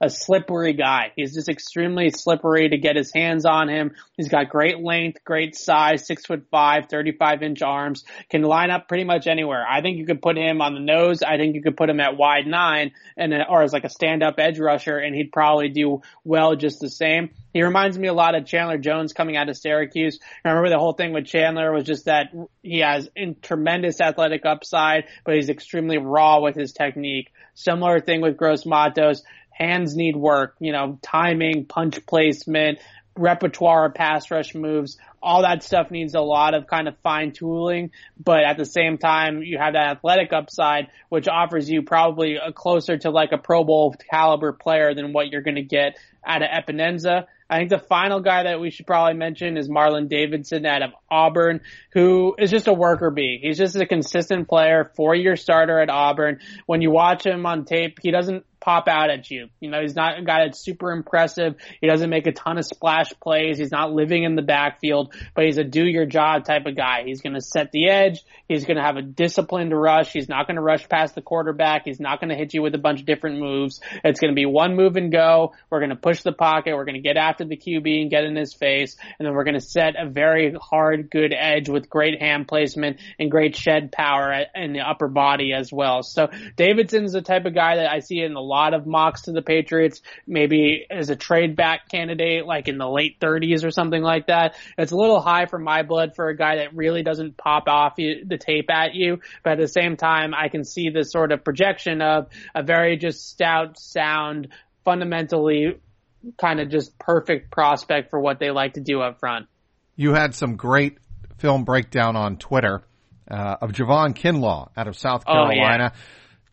S2: a slippery guy. He's just extremely slippery to get his hands on him. He's got great length, great size, six foot five, 35 inch arms, can line up pretty much anywhere. I think you could put him on the nose. I think you could put him at wide nine and, uh, or as like a stand up edge rusher and he'd probably do well just the same. He reminds me a lot of Chandler Jones coming out of Syracuse. I remember the whole thing with Chandler was just that he has tremendous athletic upside, but he's extremely raw with his technique. Similar thing with Gross-Matos hands need work, you know, timing, punch placement, repertoire of pass rush moves, all that stuff needs a lot of kind of fine tooling, but at the same time, you have that athletic upside, which offers you probably a closer to like a Pro Bowl caliber player than what you're going to get out of Epenesa. I think the final guy that we should probably mention is Marlon Davidson out of Auburn, who is just a worker bee. He's just a consistent player, four year starter at Auburn. When you watch him on tape, he doesn't pop out at you. You know, he's not a guy that's super impressive. He doesn't make a ton of splash plays. He's not living in the backfield, but he's a do your job type of guy. He's going to set the edge. He's going to have a disciplined rush. He's not going to rush past the quarterback. He's not going to hit you with a bunch of different moves. It's going to be one move and go. We're going to push the pocket. We're going to get after the QB and get in his face. And then we're going to set a very hard, good edge with great hand placement and great shed power in the upper body as well. So Davidson's the type of guy that I see in the lot of mocks to the Patriots, maybe as a trade back candidate, like in the late 30s or something like that. It's a little high for my blood for a guy that really doesn't pop off you, the tape at you, but at the same time, I can see the sort of projection of a very just stout, sound, fundamentally kind of just perfect prospect for what they like to do up front.
S1: You had some great film breakdown on Twitter uh, of Javon Kinlaw out of South Carolina.
S2: Oh,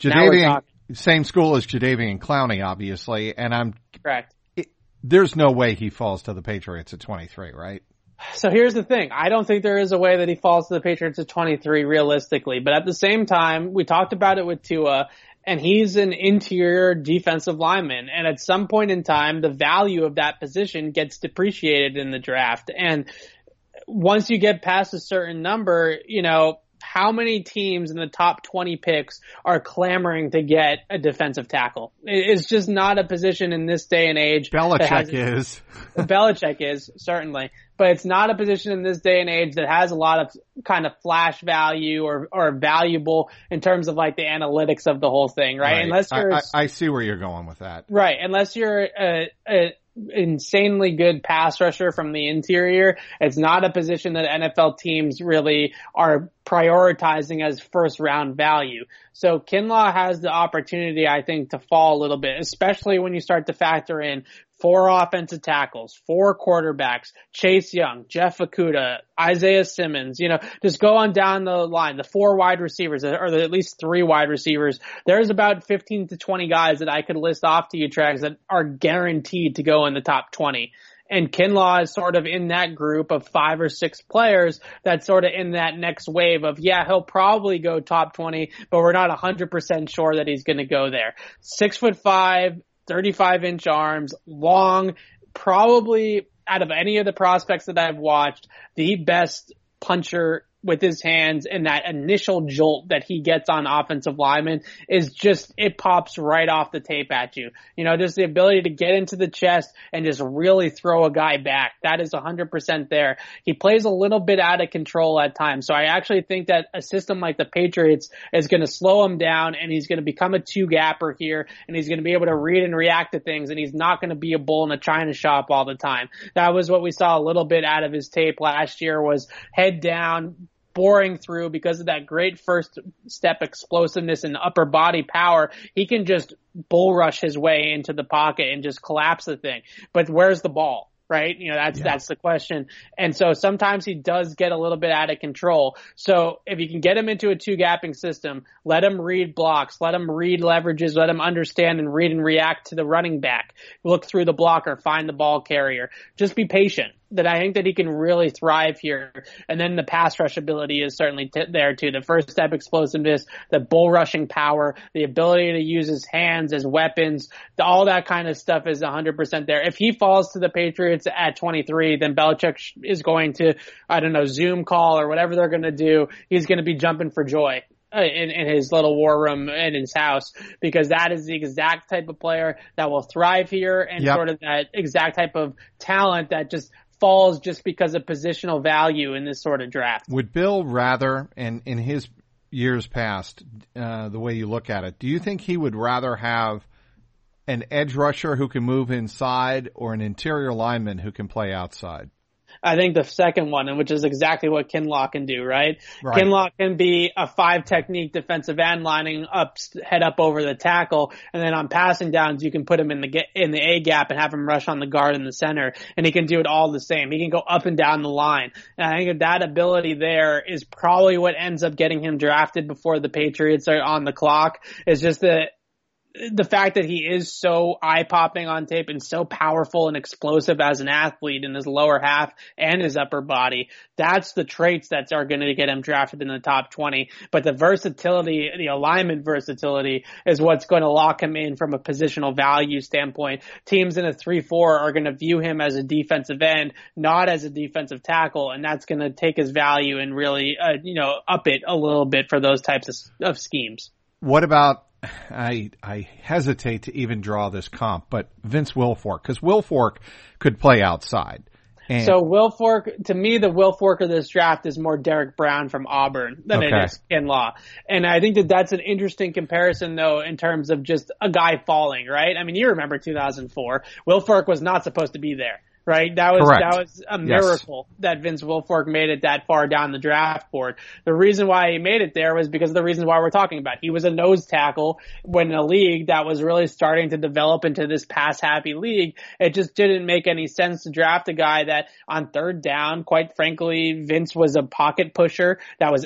S2: yeah. Jadeveon,
S1: same school as Jadeveon Clowney, obviously, and I'm
S2: correct.
S1: It, there's no way he falls to the Patriots at 23, right?
S2: So here's the thing. I don't think there is a way that he falls to the Patriots at 23 realistically, but at the same time, we talked about it with Tua and he's an interior defensive lineman. And at some point in time, the value of that position gets depreciated in the draft. And once you get past a certain number, you know, how many teams in the top 20 picks are clamoring to get a defensive tackle? It's just not a position in this day and age.
S1: Belichick is.
S2: Belichick is, certainly. But it's not a position in this day and age that has a lot of kind of flash value or, or valuable in terms of like the analytics of the whole thing, right?
S1: right.
S2: Unless you're,
S1: I, I, I, see where you're going with that.
S2: Right. Unless you're a, a insanely good pass rusher from the interior. It's not a position that NFL teams really are prioritizing as first round value. So Kinlaw has the opportunity, I think, to fall a little bit, especially when you start to factor in four offensive tackles, four quarterbacks, Chase Young, Jeff Okudah, Isaiah Simmons, you know, just go on down the line, the four wide receivers, or at least three wide receivers. There's about 15 to 20 guys that I could list off to you, Trags, that are guaranteed to go in the top 20. And Kinlaw is sort of in that group of five or six players that's sort of in that next wave of, yeah, he'll probably go top 20, but we're not 100% sure that he's going to go there. Six foot five, 35 inch arms, long, probably out of any of the prospects that I've watched, the best puncher with his hands and that initial jolt that he gets on offensive linemen is just, it pops right off the tape at you. You know, just the ability to get into the chest and just really throw a guy back. That is 100% there. He plays a little bit out of control at times. So I actually think that a system like the Patriots is going to slow him down and he's going to become a two gapper here and he's going to be able to read and react to things and he's not going to be a bull in a china shop all the time. That was what we saw a little bit out of his tape last year was head down, boring through because of that great first step explosiveness and upper body power. He can just bull rush his way into the pocket and just collapse the thing. But where's the ball? right? You know, that's, yeah. that's the question. And so sometimes he does get a little bit out of control. So if you can get him into a two gapping system, let him read blocks, let him read leverages, let him understand and read and react to the running back, look through the blocker, find the ball carrier. Just be patient that I think that he can really thrive here. And then the pass rush ability is certainly t- there too. The first step explosiveness, the bull rushing power, the ability to use his hands as weapons, the, all that kind of stuff is 100% there. If he falls to the Patriots at 23, then Belichick is going to, I don't know, Zoom call or whatever they're going to do. He's going to be jumping for joy. Uh, in, in his little war room in his house because that is the exact type of player that will thrive here and yep. sort of that exact type of talent that just falls just because of positional value in this sort of draft.
S1: Would Bill rather, and in his years past, uh, the way you look at it, do you think he would rather have an edge rusher who can move inside or an interior lineman who can play outside?
S2: I think the second one, and which is exactly what Kinlaw can do, right? right? Kinlaw can be a five technique defensive end lining up, head up over the tackle, and then on passing downs, you can put him in the in the A gap and have him rush on the guard in the center, and he can do it all the same. He can go up and down the line, and I think that ability there is probably what ends up getting him drafted before the Patriots are on the clock. Is just that the fact that he is so eye popping on tape and so powerful and explosive as an athlete in his lower half and his upper body, that's the traits that are going to get him drafted in the top 20. But the versatility, the alignment versatility is what's going to lock him in from a positional value standpoint. Teams in a 3-4 are going to view him as a defensive end, not as a defensive tackle. And that's going to take his value and really, uh, you know, up it a little bit for those types of, of schemes.
S1: What about I I hesitate to even draw this comp, but Vince Wilfork because Wilfork could play outside.
S2: And so Wilfork, to me, the Wilfork of this draft is more Derrick Brown from Auburn than okay. it is Kinlaw. And I think that that's an interesting comparison though in terms of just a guy falling, right? I mean, you remember 2004. Wilfork was not supposed to be there right? That was
S1: Correct.
S2: that was a miracle yes. that Vince Wilfork made it that far down the draft board. The reason why he made it there was because of the reasons why we're talking about. He was a nose tackle when a league that was really starting to develop into this pass happy league. It just didn't make any sense to draft a guy that on third down, quite frankly, Vince was a pocket pusher that was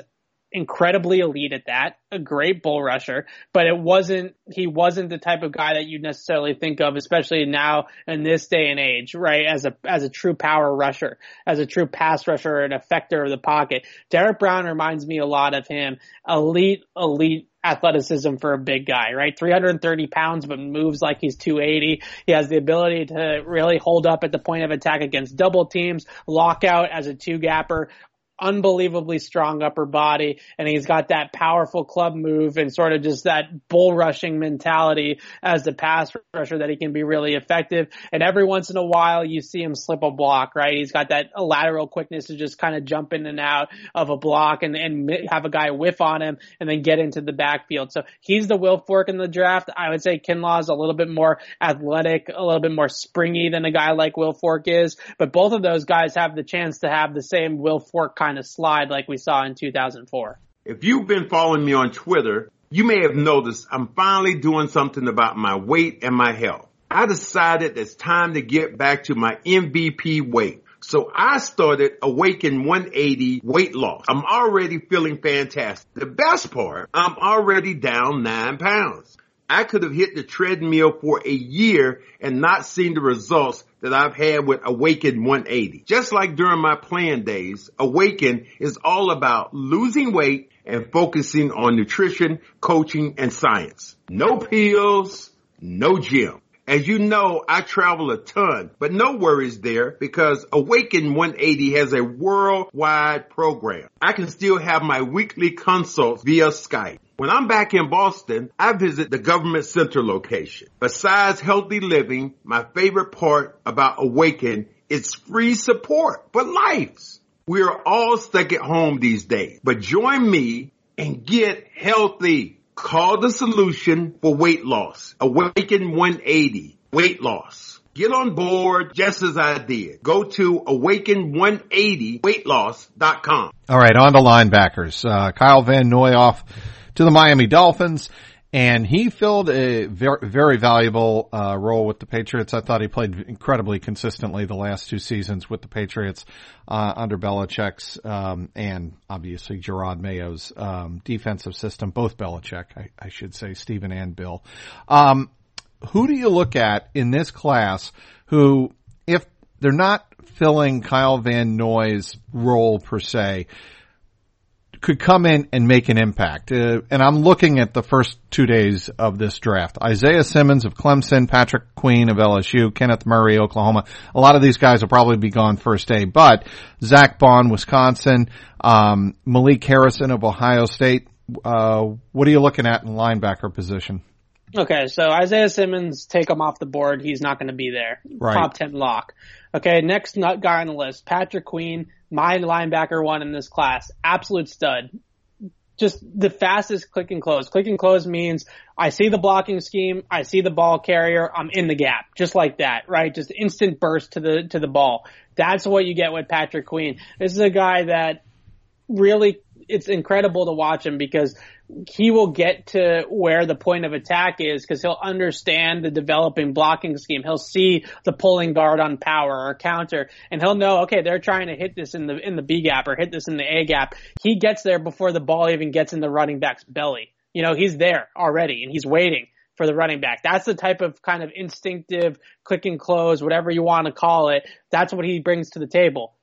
S2: incredibly elite at that, a great bull rusher, but it wasn't, he wasn't the type of guy that you necessarily think of, especially now in this day and age, right? As a, as a true power rusher, as a true pass rusher, an effector of the pocket. Derrick Brown reminds me a lot of him. Elite, elite athleticism for a big guy, right? 330 pounds, but moves like he's 280. He has the ability to really hold up at the point of attack against double teams, lock out as a two gapper, unbelievably strong upper body and he's got that powerful club move and sort of just that bull rushing mentality as the pass rusher that he can be really effective. And every once in a while you see him slip a block, right? He's got that lateral quickness to just kind of jump in and out of a block and, and have a guy whiff on him and then get into the backfield. So he's the Wilfork in the draft. I would say Kinlaw is a little bit more athletic, a little bit more springy than a guy like Wilfork is, but both of those guys have the chance to have the same Wilfork kind kind of slide like we saw in 2004.
S3: If you've been following me on Twitter, you may have noticed I'm finally doing something about my weight and my health. I decided it's time to get back to my MVP weight. So I started Awaken 180 weight loss. I'm already feeling fantastic. The best part, I'm already down nine pounds. I could have hit the treadmill for a year and not seen the results that I've had with Awaken 180. Just like during my plan days, Awaken is all about losing weight and focusing on nutrition, coaching, and science. No pills, no gym. As you know, I travel a ton, but no worries there because Awaken 180 has a worldwide program. I can still have my weekly consults via Skype. When I'm back in Boston, I visit the government center location. Besides healthy living, my favorite part about Awaken is free support for lives. We are all stuck at home these days, but join me and get healthy. Call the solution for weight loss. Awaken 180. Weight loss. Get on board just as I did. Go to awaken180weightloss.com.
S1: All right, on to linebackers. Uh, Kyle Van Noy off to the Miami Dolphins. And he filled a very, very valuable uh, role with the Patriots. I thought he played incredibly consistently the last two seasons with the Patriots uh, under Belichick's um, and obviously Jerod Mayo's um, defensive system. Both Belichick, I, I should say, Stephen and Bill. Um, who do you look at in this class who, if they're not filling Kyle Van Noy's role per se, could come in and make an impact. Uh, and I'm looking at the first two days of this draft. Isaiah Simmons of Clemson, Patrick Queen of LSU, Kenneth Murray, Oklahoma. A lot of these guys will probably be gone first day, but Zack Baun, Wisconsin, um, Malik Harrison of Ohio State. Uh, what are you looking at in linebacker position?
S2: Okay, so Isaiah Simmons, take him off the board. He's not going to be there.
S1: Right.
S2: Top 10 lock. Okay, next nut guy on the list, Patrick Queen, my linebacker one in this class, absolute stud. Just the fastest click and close. Click and close means I see the blocking scheme, I see the ball carrier, I'm in the gap, just like that, right? Just instant burst to the to the ball. That's what you get with Patrick Queen. This is a guy that really it's incredible to watch him because he will get to where the point of attack is because he'll understand the developing blocking scheme. He'll see the pulling guard on power or counter and he'll know, okay, they're trying to hit this in the, in the B gap or hit this in the A gap. He gets there before the ball even gets in the running back's belly. You know, he's there already and he's waiting for the running back. That's the type of kind of instinctive click and close, whatever you want to call it. That's what he brings to the table.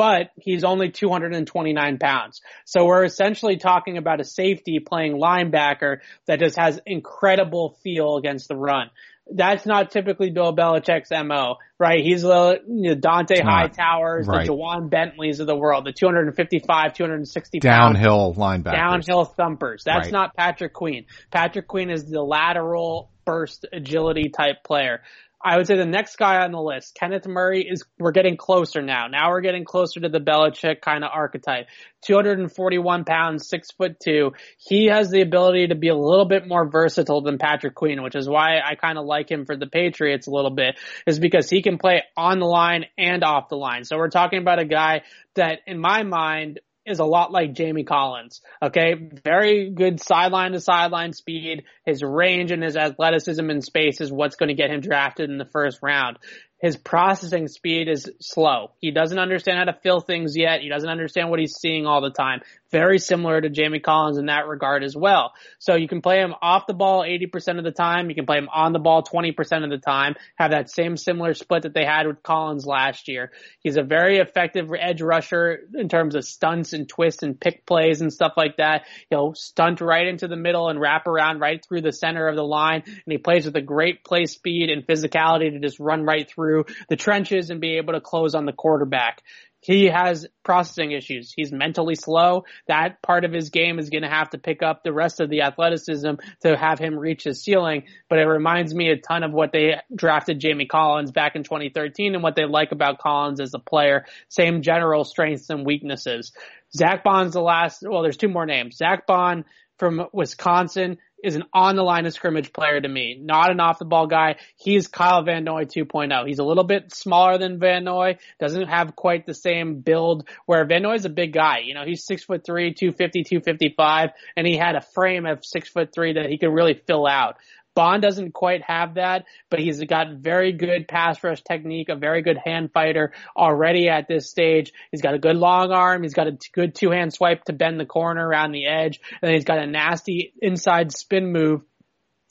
S2: But he's only 229 pounds. So we're essentially talking about a safety playing linebacker that just has incredible feel against the run that's not typically Bill Belichick's MO, right? He's the you know, Dont'a Hightowers, right. the Ja'Whaun Bentleys of the world, the 255, 260
S1: downhill linebackers.
S2: Downhill thumpers. That's right. not Patrick Queen. Patrick Queen is the lateral burst agility type player. I would say the next guy on the list, Kenneth Murray, is we're getting closer now. Now we're getting closer to the Belichick kind of archetype. 241 pounds, six foot two. He has the ability to be a little bit more versatile than Patrick Queen, which is why I kind of like him for the Patriots a little bit, is because he can play on the line and off the line. So we're talking about a guy that, in my mind, is a lot like Jamie Collins. Okay. Very good sideline to sideline speed. His range and his athleticism in space is what's going to get him drafted in the first round his processing speed is slow. He doesn't understand how to fill things yet. He doesn't understand what he's seeing all the time. Very similar to Jamie Collins in that regard as well. So you can play him off the ball 80% of the time. You can play him on the ball 20% of the time. Have that same similar split that they had with Collins last year. He's a very effective edge rusher in terms of stunts and twists and pick plays and stuff like that. He'll stunt right into the middle and wrap around right through the center of the line. And he plays with a great play speed and physicality to just run right through through the trenches and be able to close on the quarterback. He has processing issues. He's mentally slow. That part of his game is going to have to pick up the rest of the athleticism to have him reach his ceiling. But it reminds me a ton of what they drafted Jamie Collins back in 2013 and what they like about Collins as a player. Same general strengths and weaknesses. Zack Baun's the last, well, there's two more names. Zack Baun from Wisconsin is an on the line of scrimmage player to me, not an off the ball guy. He's Kyle Van Noy 2.0. He's a little bit smaller than Van Noy, doesn't have quite the same build where Van Noy is a big guy. You know, he's six foot three, 250, 255, and he had a frame of six foot three that he could really fill out. Baun doesn't quite have that, but he's got very good pass rush technique, a very good hand fighter already at this stage. He's got a good long arm. He's got a good two hand swipe to bend the corner around the edge. And then he's got a nasty inside spin move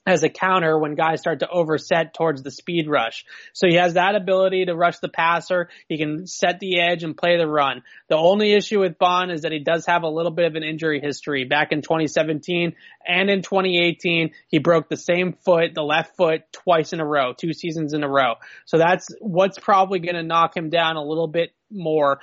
S2: as a counter when guys start to overset towards the speed rush. So he has that ability to rush the passer. He can set the edge and play the run. The only issue with Baun is that he does have a little bit of an injury history. Back in 2017 and in 2018, he broke the same foot, the left foot, twice in a row, two seasons in a row. So that's what's probably going to knock him down a little bit more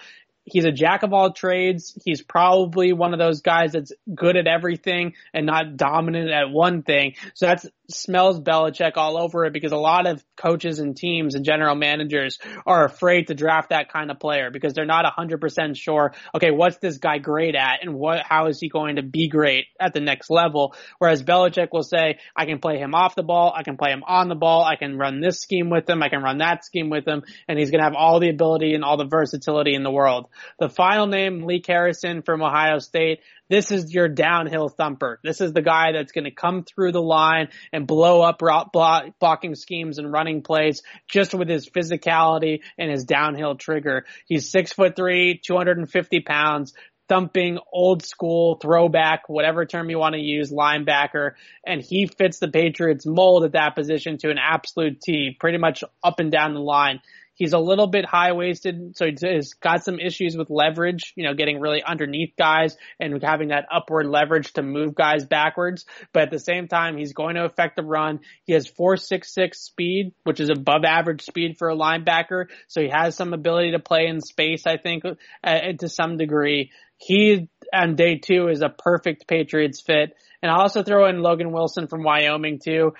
S2: he's a jack of all trades. He's probably one of those guys that's good at everything and not dominant at one thing. So that's smells Belichick all over it because a lot of coaches and teams and general managers are afraid to draft that kind of player because they're not 100% sure, okay, what's this guy great at and what, how is he going to be great at the next level? Whereas Belichick will say, I can play him off the ball, I can play him on the ball, I can run this scheme with him, I can run that scheme with him, and he's going to have all the ability and all the versatility in the world. The final name, Lee Harrison from Ohio State, this is your downhill thumper. This is the guy that's going to come through the line and blow up blocking schemes and running plays just with his physicality and his downhill trigger. He's six foot three, 250 pounds, thumping old school throwback, whatever term you want to use, linebacker, and he fits the Patriots mold at that position to an absolute T, pretty much up and down the line. He's a little bit high waisted, so he's got some issues with leverage, you know, getting really underneath guys and having that upward leverage to move guys backwards. But at the same time, he's going to affect the run. He has 466 speed, which is above average speed for a linebacker. So he has some ability to play in space, I think, uh, to some degree. He on day two is a perfect Patriots fit. And I'll also throw in Logan Wilson from Wyoming too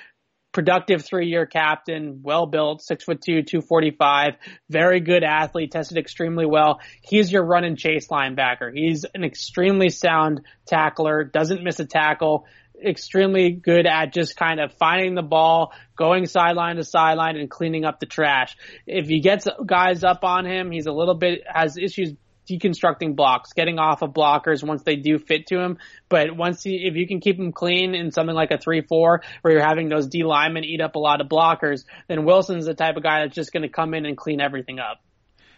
S2: productive three year captain, well built, six foot two, 245, very good athlete, tested extremely well. He's your run and chase linebacker. He's an extremely sound tackler, doesn't miss a tackle, extremely good at just kind of finding the ball, going sideline to sideline and cleaning up the trash. If he gets guys up on him, he's a little bit, has issues deconstructing blocks, getting off of blockers once they do fit to him. But once he, if you can keep him clean in something like a 3-4 where you're having those D linemen eat up a lot of blockers, then Wilson's the type of guy that's just going to come in and clean everything up.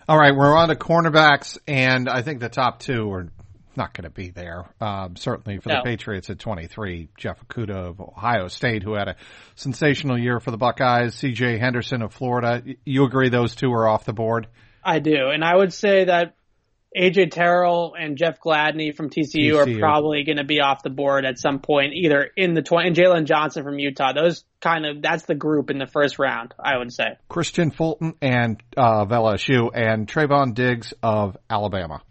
S1: All right, we're on to cornerbacks, and I think the top two are not going to be there. Um, certainly for
S2: No.
S1: the Patriots at 23, Jeff Okudah of Ohio State, who had a sensational year for the Buckeyes, C.J. Henderson of Florida. You agree those two are off the board?
S2: I do, and I would say that AJ Terrell and Jeff Gladney from TCU,
S1: TCU.
S2: are probably going to be off the board at some point, either in the twenty and Jaylon Johnson from Utah. Those kind of that's the group in the first round, I would say.
S1: Kristian Fulton and uh, of LSU and Trevon Diggs of Alabama.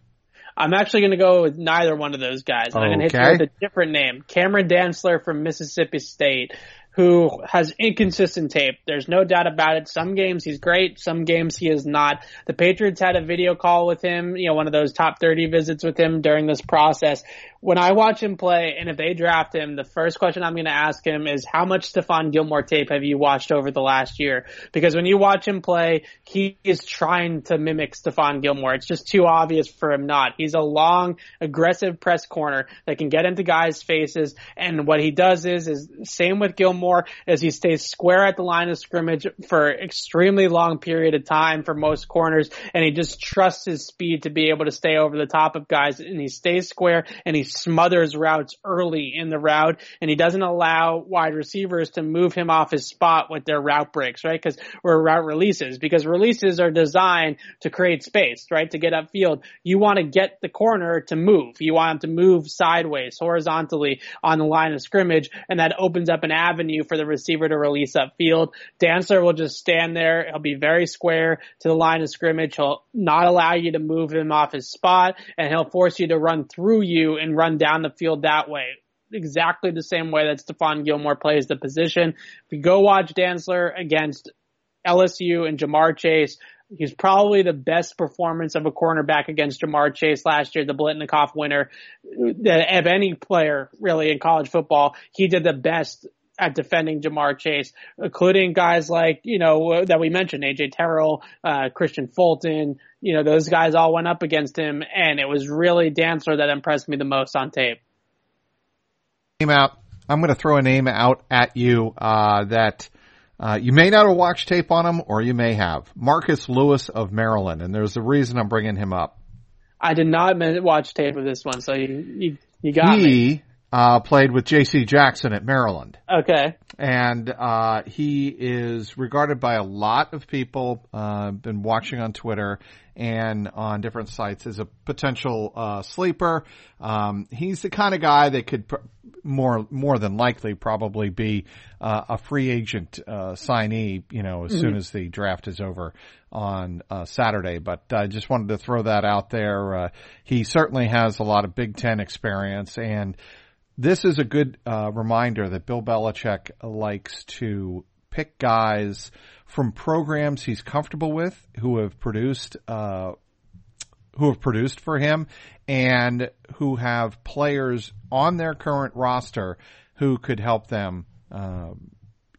S2: I'm actually going to go with neither one of those guys. I'm going to hit you with a different name. Cameron Dantzler from Mississippi State, who has inconsistent tape. There's no doubt about it. Some games he's great, some games he is not. The Patriots had a video call with him, you know, one of those top 30 visits with him during this process. When I watch him play, and if they draft him, the first question I'm going to ask him is, how much Stephon Gilmore tape have you watched over the last year? Because when you watch him play, he is trying to mimic Stephon Gilmore. It's just too obvious for him not. He's a long, aggressive press corner that can get into guys' faces, and what he does is, is same with Gilmore, is he stays square at the line of scrimmage for extremely long period of time for most corners, and he just trusts his speed to be able to stay over the top of guys, and he stays square, and he smothers routes early in the route, and he doesn't allow wide receivers to move him off his spot with their route breaks, right? Because or route releases, because releases are designed to create space, right? To get upfield, you want to get the corner to move. You want him to move sideways, horizontally on the line of scrimmage, and that opens up an avenue for the receiver to release upfield. Dantzler will just stand there. He'll be very square to the line of scrimmage. He'll not allow you to move him off his spot, and he'll force you to run through you and run down the field that way exactly the same way that Stephon Gilmore plays the position. If you go watch Dantzler against LSU and Ja'Marr Chase, he's probably the best performance of a cornerback against Ja'Marr Chase last year, the Biletnikoff winner of any player really in college football. He did the best at defending Ja'Marr Chase, including guys like, you know, that we mentioned, AJ Terrell, uh, Kristian Fulton, you know, those guys all went up against him and it was really Dantzler that impressed me the most on tape.
S1: Name out. I'm going to throw a name out at you uh, that uh, you may not have watched tape on him, or you may have. Marcus Lewis of Maryland, and there's a reason I'm bringing him up.
S2: I did not watch tape of this one, so you you, you got me.
S1: Uh, played with J.C. Jackson at Maryland.
S2: Okay.
S1: and uh, he is regarded by a lot of people. Uh, been watching on Twitter and on different sites as a potential uh, sleeper. Um, he's the kind of guy that could pr- more more than likely probably be uh, a free agent uh, signee. You know, as soon as the draft is over on uh, Saturday. But I just wanted to throw that out there. Uh, he certainly has a lot of Big Ten experience and this is a good uh, reminder that Bill Belichick likes to pick guys from programs he's comfortable with, who have produced, uh, who have produced for him, and who have players on their current roster who could help them, um,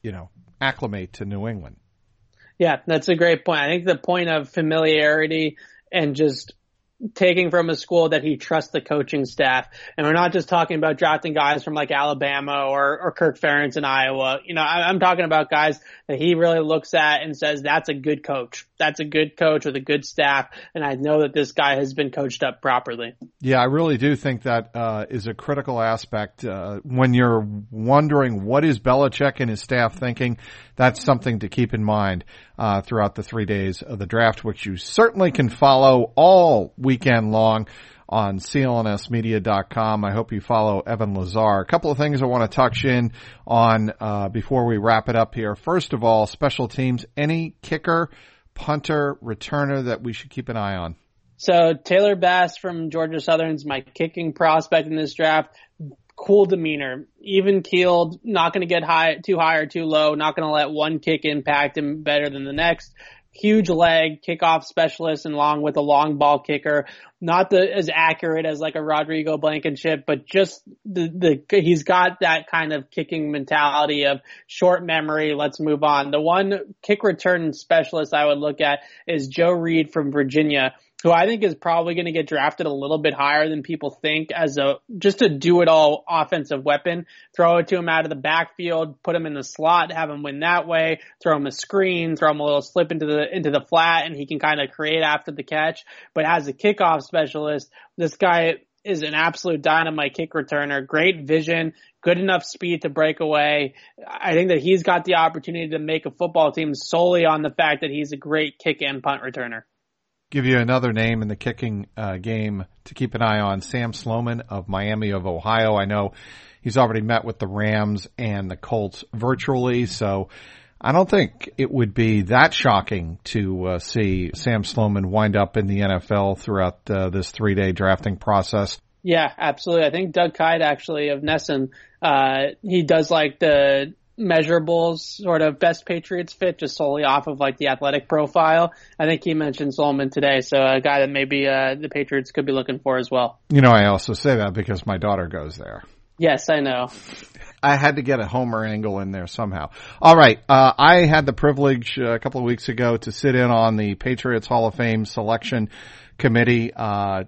S1: you know, acclimate to New England.
S2: Yeah, that's a great point. I think the point of familiarity and just taking from a school that he trusts the coaching staff. And we're not just talking about drafting guys from like Alabama or, or Kirk Ferentz in Iowa. You know, I, I'm talking about guys that he really looks at and says, that's a good coach. That's a good coach with a good staff. And I know that this guy has been coached up properly.
S1: Yeah, I really do think that uh, is a critical aspect uh, when you're wondering what is Belichick and his staff thinking. That's something to keep in mind uh, throughout the three days of the draft, which you certainly can follow all weekend long on clnsmedia.com. I hope you follow Evan Lazar. A couple of things I want to touch in on uh, before we wrap it up here. First of all, special teams. Any kicker, punter, returner that we should keep an eye on?
S2: So Tyler Bass from Georgia Southern's my kicking prospect in this draft. Cool demeanor, even keeled, not going to get high, too high or too low, not going to let one kick impact him better than the next. Huge leg, kickoff specialist, and along with a long ball kicker. Not the as accurate as like a Rodrigo Blankenship, but just the the he's got that kind of kicking mentality of short memory. Let's move on. The one kick return specialist I would look at is Joe Reed from Virginia who I think is probably going to get drafted a little bit higher than people think as a just a do it all offensive weapon. Throw it to him out of the backfield, put him in the slot, have him win that way, throw him a screen, throw him a little slip into the into the flat and he can kind of create after the catch. But as a kickoff specialist, this guy is an absolute dynamite kick returner, great vision, good enough speed to break away. I think that he's got the opportunity to make a football team solely on the fact that he's a great kick and punt returner.
S1: Give you another name in the kicking uh, game to keep an eye on. Sam Sloman of Miami of Ohio. I know he's already met with the Rams and the Colts virtually, so I don't think it would be that shocking to uh, see Sam Sloman wind up in the NFL throughout uh, this three day drafting process.
S2: Yeah, absolutely. I think Doug Kyed actually of NESN, uh, he does like the measurables sort of best Patriots fit just solely off of like the athletic profile. I think he mentioned Sloman today, so a guy that maybe uh, the Patriots could be looking for as well.
S1: You know, I also say that because my daughter goes there.
S2: Yes, I know.
S1: I had to get a Homer angle in there somehow. All right. Uh, I had the privilege uh, a couple of weeks ago to sit in on the Patriots Hall of Fame selection committee uh,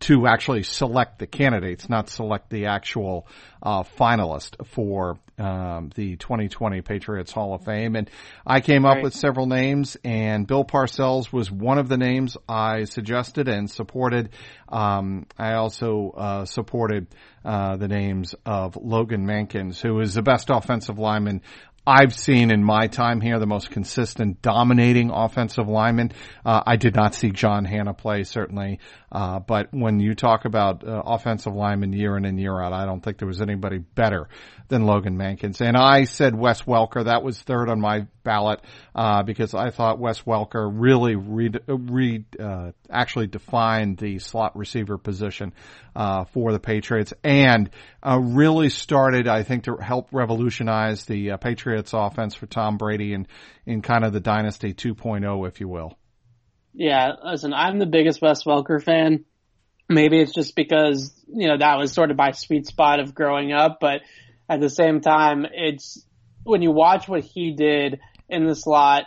S1: to actually select the candidates, not select the actual uh, finalist for um, the 2020 Patriots Hall of Fame. And I came up right. with several names, and Bill Parcells was one of the names I suggested and supported. Um, I also uh, supported uh, the names of Logan Mankins, who is the best offensive lineman I've seen in my time here the most consistent, dominating offensive lineman. Uh, I did not see John Hannah play certainly, uh, but when you talk about uh, offensive lineman year in and year out, I don't think there was anybody better than Logan Mankins. And I said Wes Welker. That was third on my ballot uh, because I thought Wes Welker really re, re uh, actually defined the slot receiver position uh, for the Patriots and uh, really started, I think, to help revolutionize the uh, Patriots offense for Tom Brady and in kind of the dynasty 2.0, if you will.
S2: Yeah, listen, I'm the biggest Wes Welker fan. Maybe it's just because, you know, that was sort of my sweet spot of growing up, but at the same time, it's when you watch what he did in the slot,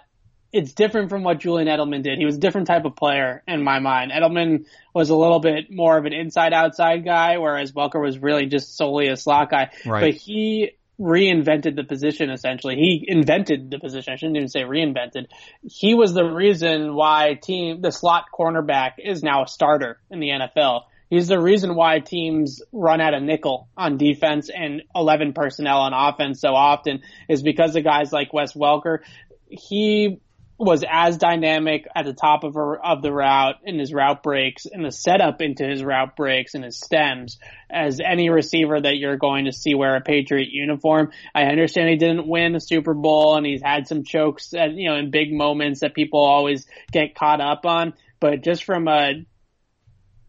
S2: it's different from what Julian Edelman did. He was a different type of player in my mind. Edelman was a little bit more of an inside outside guy, whereas Welker was really just solely a slot guy.
S1: Right.
S2: But he reinvented the position essentially. He invented the position. I shouldn't even say reinvented. He was the reason why team the slot cornerback is now a starter in the NFL. He's the reason why teams run out of nickel on defense and 11 personnel on offense so often is because of guys like Wes Welker. He was as dynamic at the top of, a, of the route in his route breaks and the setup into his route breaks and his stems as any receiver that you're going to see wear a Patriot uniform. I understand he didn't win a Super Bowl and he's had some chokes at, you know, in big moments that people always get caught up on, but just from a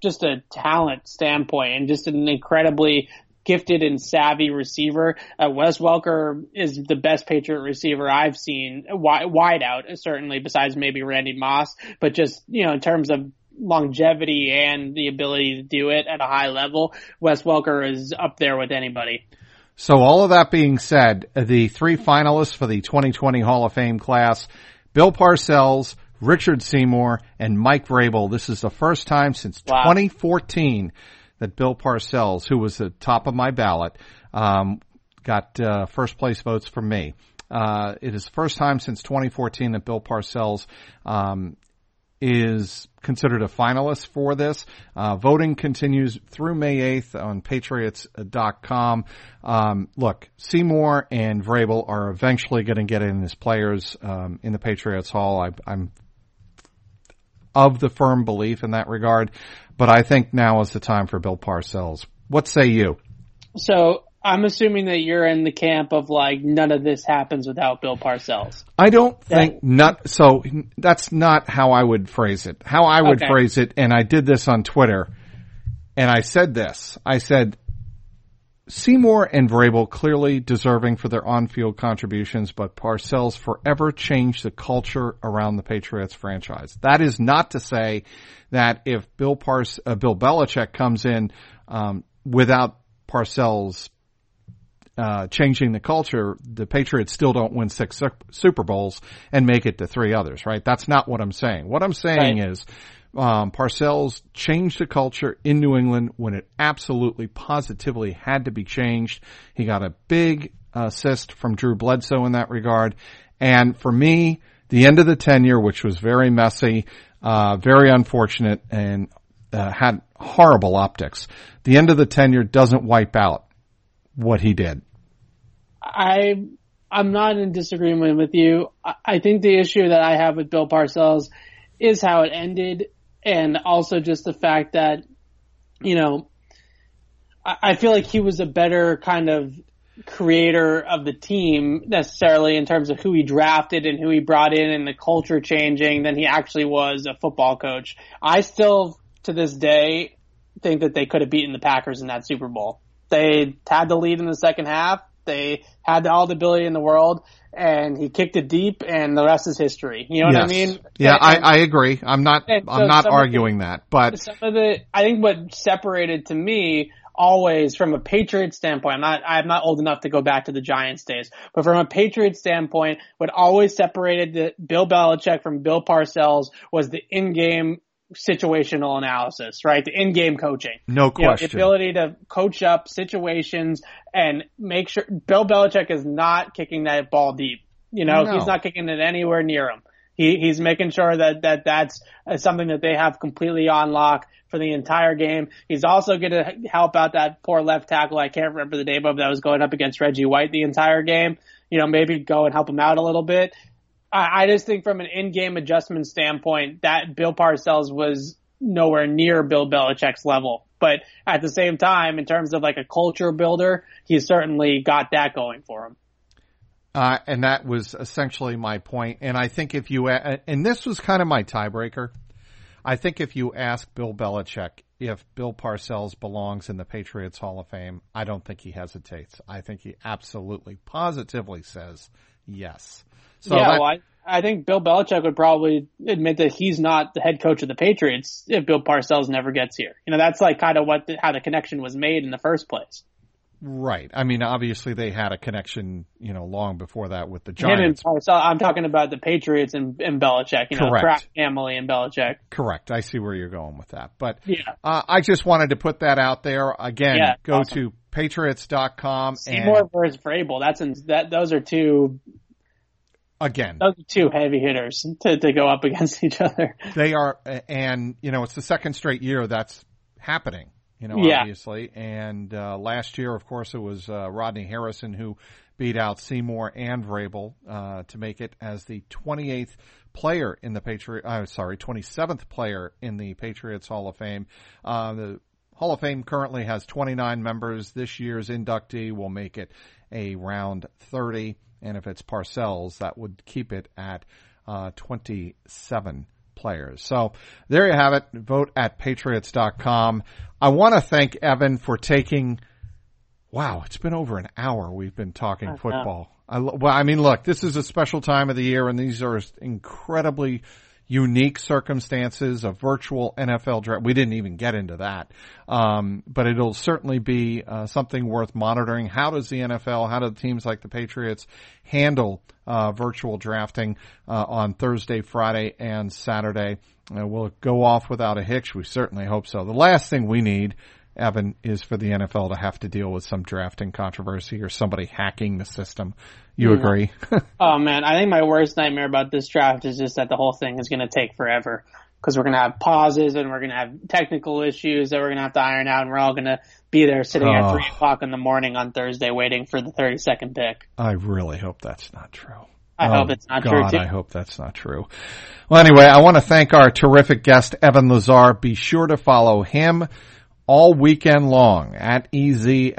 S2: just a talent standpoint and just an incredibly gifted and savvy receiver. Uh, Wes Welker is the best Patriot receiver I've seen, wide, wide out, certainly, besides maybe Randy Moss, but just, you know, in terms of longevity and the ability to do it at a high level, Wes Welker is up there with anybody.
S1: So all of that being said, the three finalists for the 2020 Hall of Fame class, Bill Parcells, Richard Seymour, and Mike Vrabel. This is the first time since wow. 2014 that Bill Parcells, who was the top of my ballot, um, got uh, first place votes from me. Uh, it is the first time since 2014 that Bill Parcells um, is considered a finalist for this. Uh, voting continues through May 8th on Patriots.com. Um, look, Seymour and Vrabel are eventually going to get in as players um, in the Patriots Hall. I, am of the firm belief in that regard, but I think now is the time for Bill Parcells. What say you?
S2: So I'm assuming that you're in the camp of like none of this happens without Bill Parcells.
S1: I don't think not. So that's not how I would phrase it. How I would okay. phrase it, and I did this on Twitter, and I said this. I said Seymour and Vrabel clearly deserving for their on-field contributions, but Parcells forever changed the culture around the Patriots franchise. That is not to say that if Bill Pars, uh, Bill Belichick comes in um, without Parcells uh, changing the culture, the Patriots still don't win six Super Bowls and make it to three others, right? That's not what I'm saying. What I'm saying right. is um, Parcells changed the culture in New England when it absolutely positively had to be changed. He got a big assist from Drew Bledsoe in that regard. And for me, the end of the tenure, which was very messy, uh, very unfortunate and uh, had horrible optics. The end of the tenure doesn't wipe out what he did.
S2: I I'm not in disagreement with you. I, I think the issue that I have with Bill Parcells is how it ended, and also just the fact that you know I, I feel like he was a better kind of creator of the team necessarily in terms of who he drafted and who he brought in and the culture changing than he actually was a football coach. I still to this day think that they could have beaten the Packers in that Super Bowl. They had the lead in the second half. They had all the ability in the world and he kicked it deep and the rest is history. You know
S1: yes.
S2: what I mean?
S1: Yeah,
S2: and,
S1: I, I agree. I'm not, I'm not arguing
S2: the,
S1: that, but
S2: some of the, I think what separated to me always from a Patriot standpoint, I'm not, I'm not old enough to go back to the Giants days, but from a Patriot standpoint, what always separated the Bill Belichick from Bill Parcells was the in-game situational analysis, right? The in-game coaching.
S1: No question.
S2: You know, the ability to coach up situations and make sure Bill Belichick is not kicking that ball deep. You know,
S1: No.
S2: he's not kicking it anywhere near him. He, he's making sure that, that that's uh, something that they have completely on lock for the entire game. He's also going to help out that poor left tackle. I can't remember the name of that was going up against Reggie White the entire game. You know, maybe go and help him out a little bit. I, I just think from an in-game adjustment standpoint, that Bill Parcells was nowhere near Bill Belichick's level. But at the same time, in terms of like a culture builder, he certainly got that going for him.
S1: Uh, and that was essentially my point. And I think if you, and this was kind of my tiebreaker. I think if you ask Bill Belichick if Bill Parcells belongs in the Patriots Hall of Fame, I don't think he hesitates. I think he absolutely, positively says yes. So
S2: yeah,
S1: that-
S2: well, I, I think Bill Belichick would probably admit that he's not the head coach of the Patriots if Bill Parcells never gets here. You know, that's like kind of what the, how the connection was made in the first place.
S1: right. I mean, obviously they had a connection, you know, long before that with the Giants.
S2: Parcells, I'm talking about the Patriots and, and Belichick. You know,
S1: Correct.
S2: Family and Belichick.
S1: Correct. I see where you're going with that. But
S2: Yeah.
S1: uh, I just wanted to put that out there. Again,
S2: Yeah,
S1: go
S2: awesome.
S1: to patriots.com
S2: Seymour
S1: and
S2: versus Vrabel. That's in, that. Those are two.
S1: Again,
S2: Those are two heavy hitters to, to go up against each other.
S1: they are, and you know, it's the second straight year that's happening. You know,
S2: Yeah.
S1: obviously, and uh, last year, of course, it was uh, Rodney Harrison who beat out Seymour and Vrabel uh, to make it as the 28th player in the Patriot. Uh, sorry, 27th player in the Patriots Hall of Fame. Uh, the Hall of Fame currently has 29 members. This year's inductee will make it a round 30, and if it's Parcells, that would keep it at uh, 27 players. So there you have it. Vote at patriots.com. I want to thank Evan for taking. Wow, it's been over an hour we've been talking football. I, well, I mean, look, this is a special time of the year, and these are incredibly unique circumstances, of virtual NFL draft. We didn't even get into that, um, but it'll certainly be uh, something worth monitoring. How does the NFL, how do teams like the Patriots handle uh, virtual drafting uh, on Thursday, Friday, and Saturday? Uh, will it go off without a hitch? We certainly hope so. The last thing we need. Evan, is for the NFL to have to deal with some drafting controversy or somebody hacking the system. You
S2: Yeah.
S1: agree?
S2: Oh man, I think my worst nightmare about this draft is just that the whole thing is going to take forever because we're going to have pauses and we're going to have technical issues that we're going to have to iron out, and we're all going to be there sitting
S1: Oh.
S2: at three o'clock in the morning on Thursday waiting for the thirty second pick.
S1: I really hope that's not true.
S2: I
S1: Oh,
S2: hope it's not
S1: God,
S2: true too.
S1: I hope that's not true. Well, anyway, I want to thank our terrific guest, Evan Lazar. Be sure to follow him all weekend long at E-Z-L-A-Z-A-R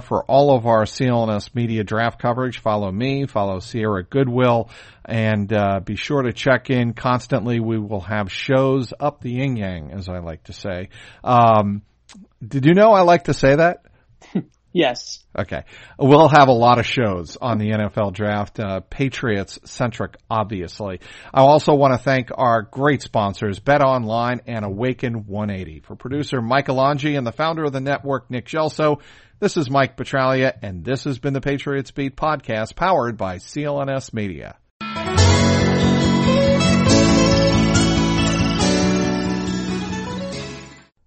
S1: for all of our CLNS media draft coverage. Follow me, follow Sierra Goodwill, and uh, be sure to check in constantly. We will have shows up the yin yang, as I like to say. Um, did you know I like to say that?
S2: Yes.
S1: Okay. We'll have a lot of shows on the NFL draft, uh, Patriots centric, obviously. I also want to thank our great sponsors, Bet Online and Awaken 180. For producer Mike Alonji and the founder of the network, Nick Gelso, this is Mike Petraglia, and this has been the Patriots Beat podcast powered by CLNS Media.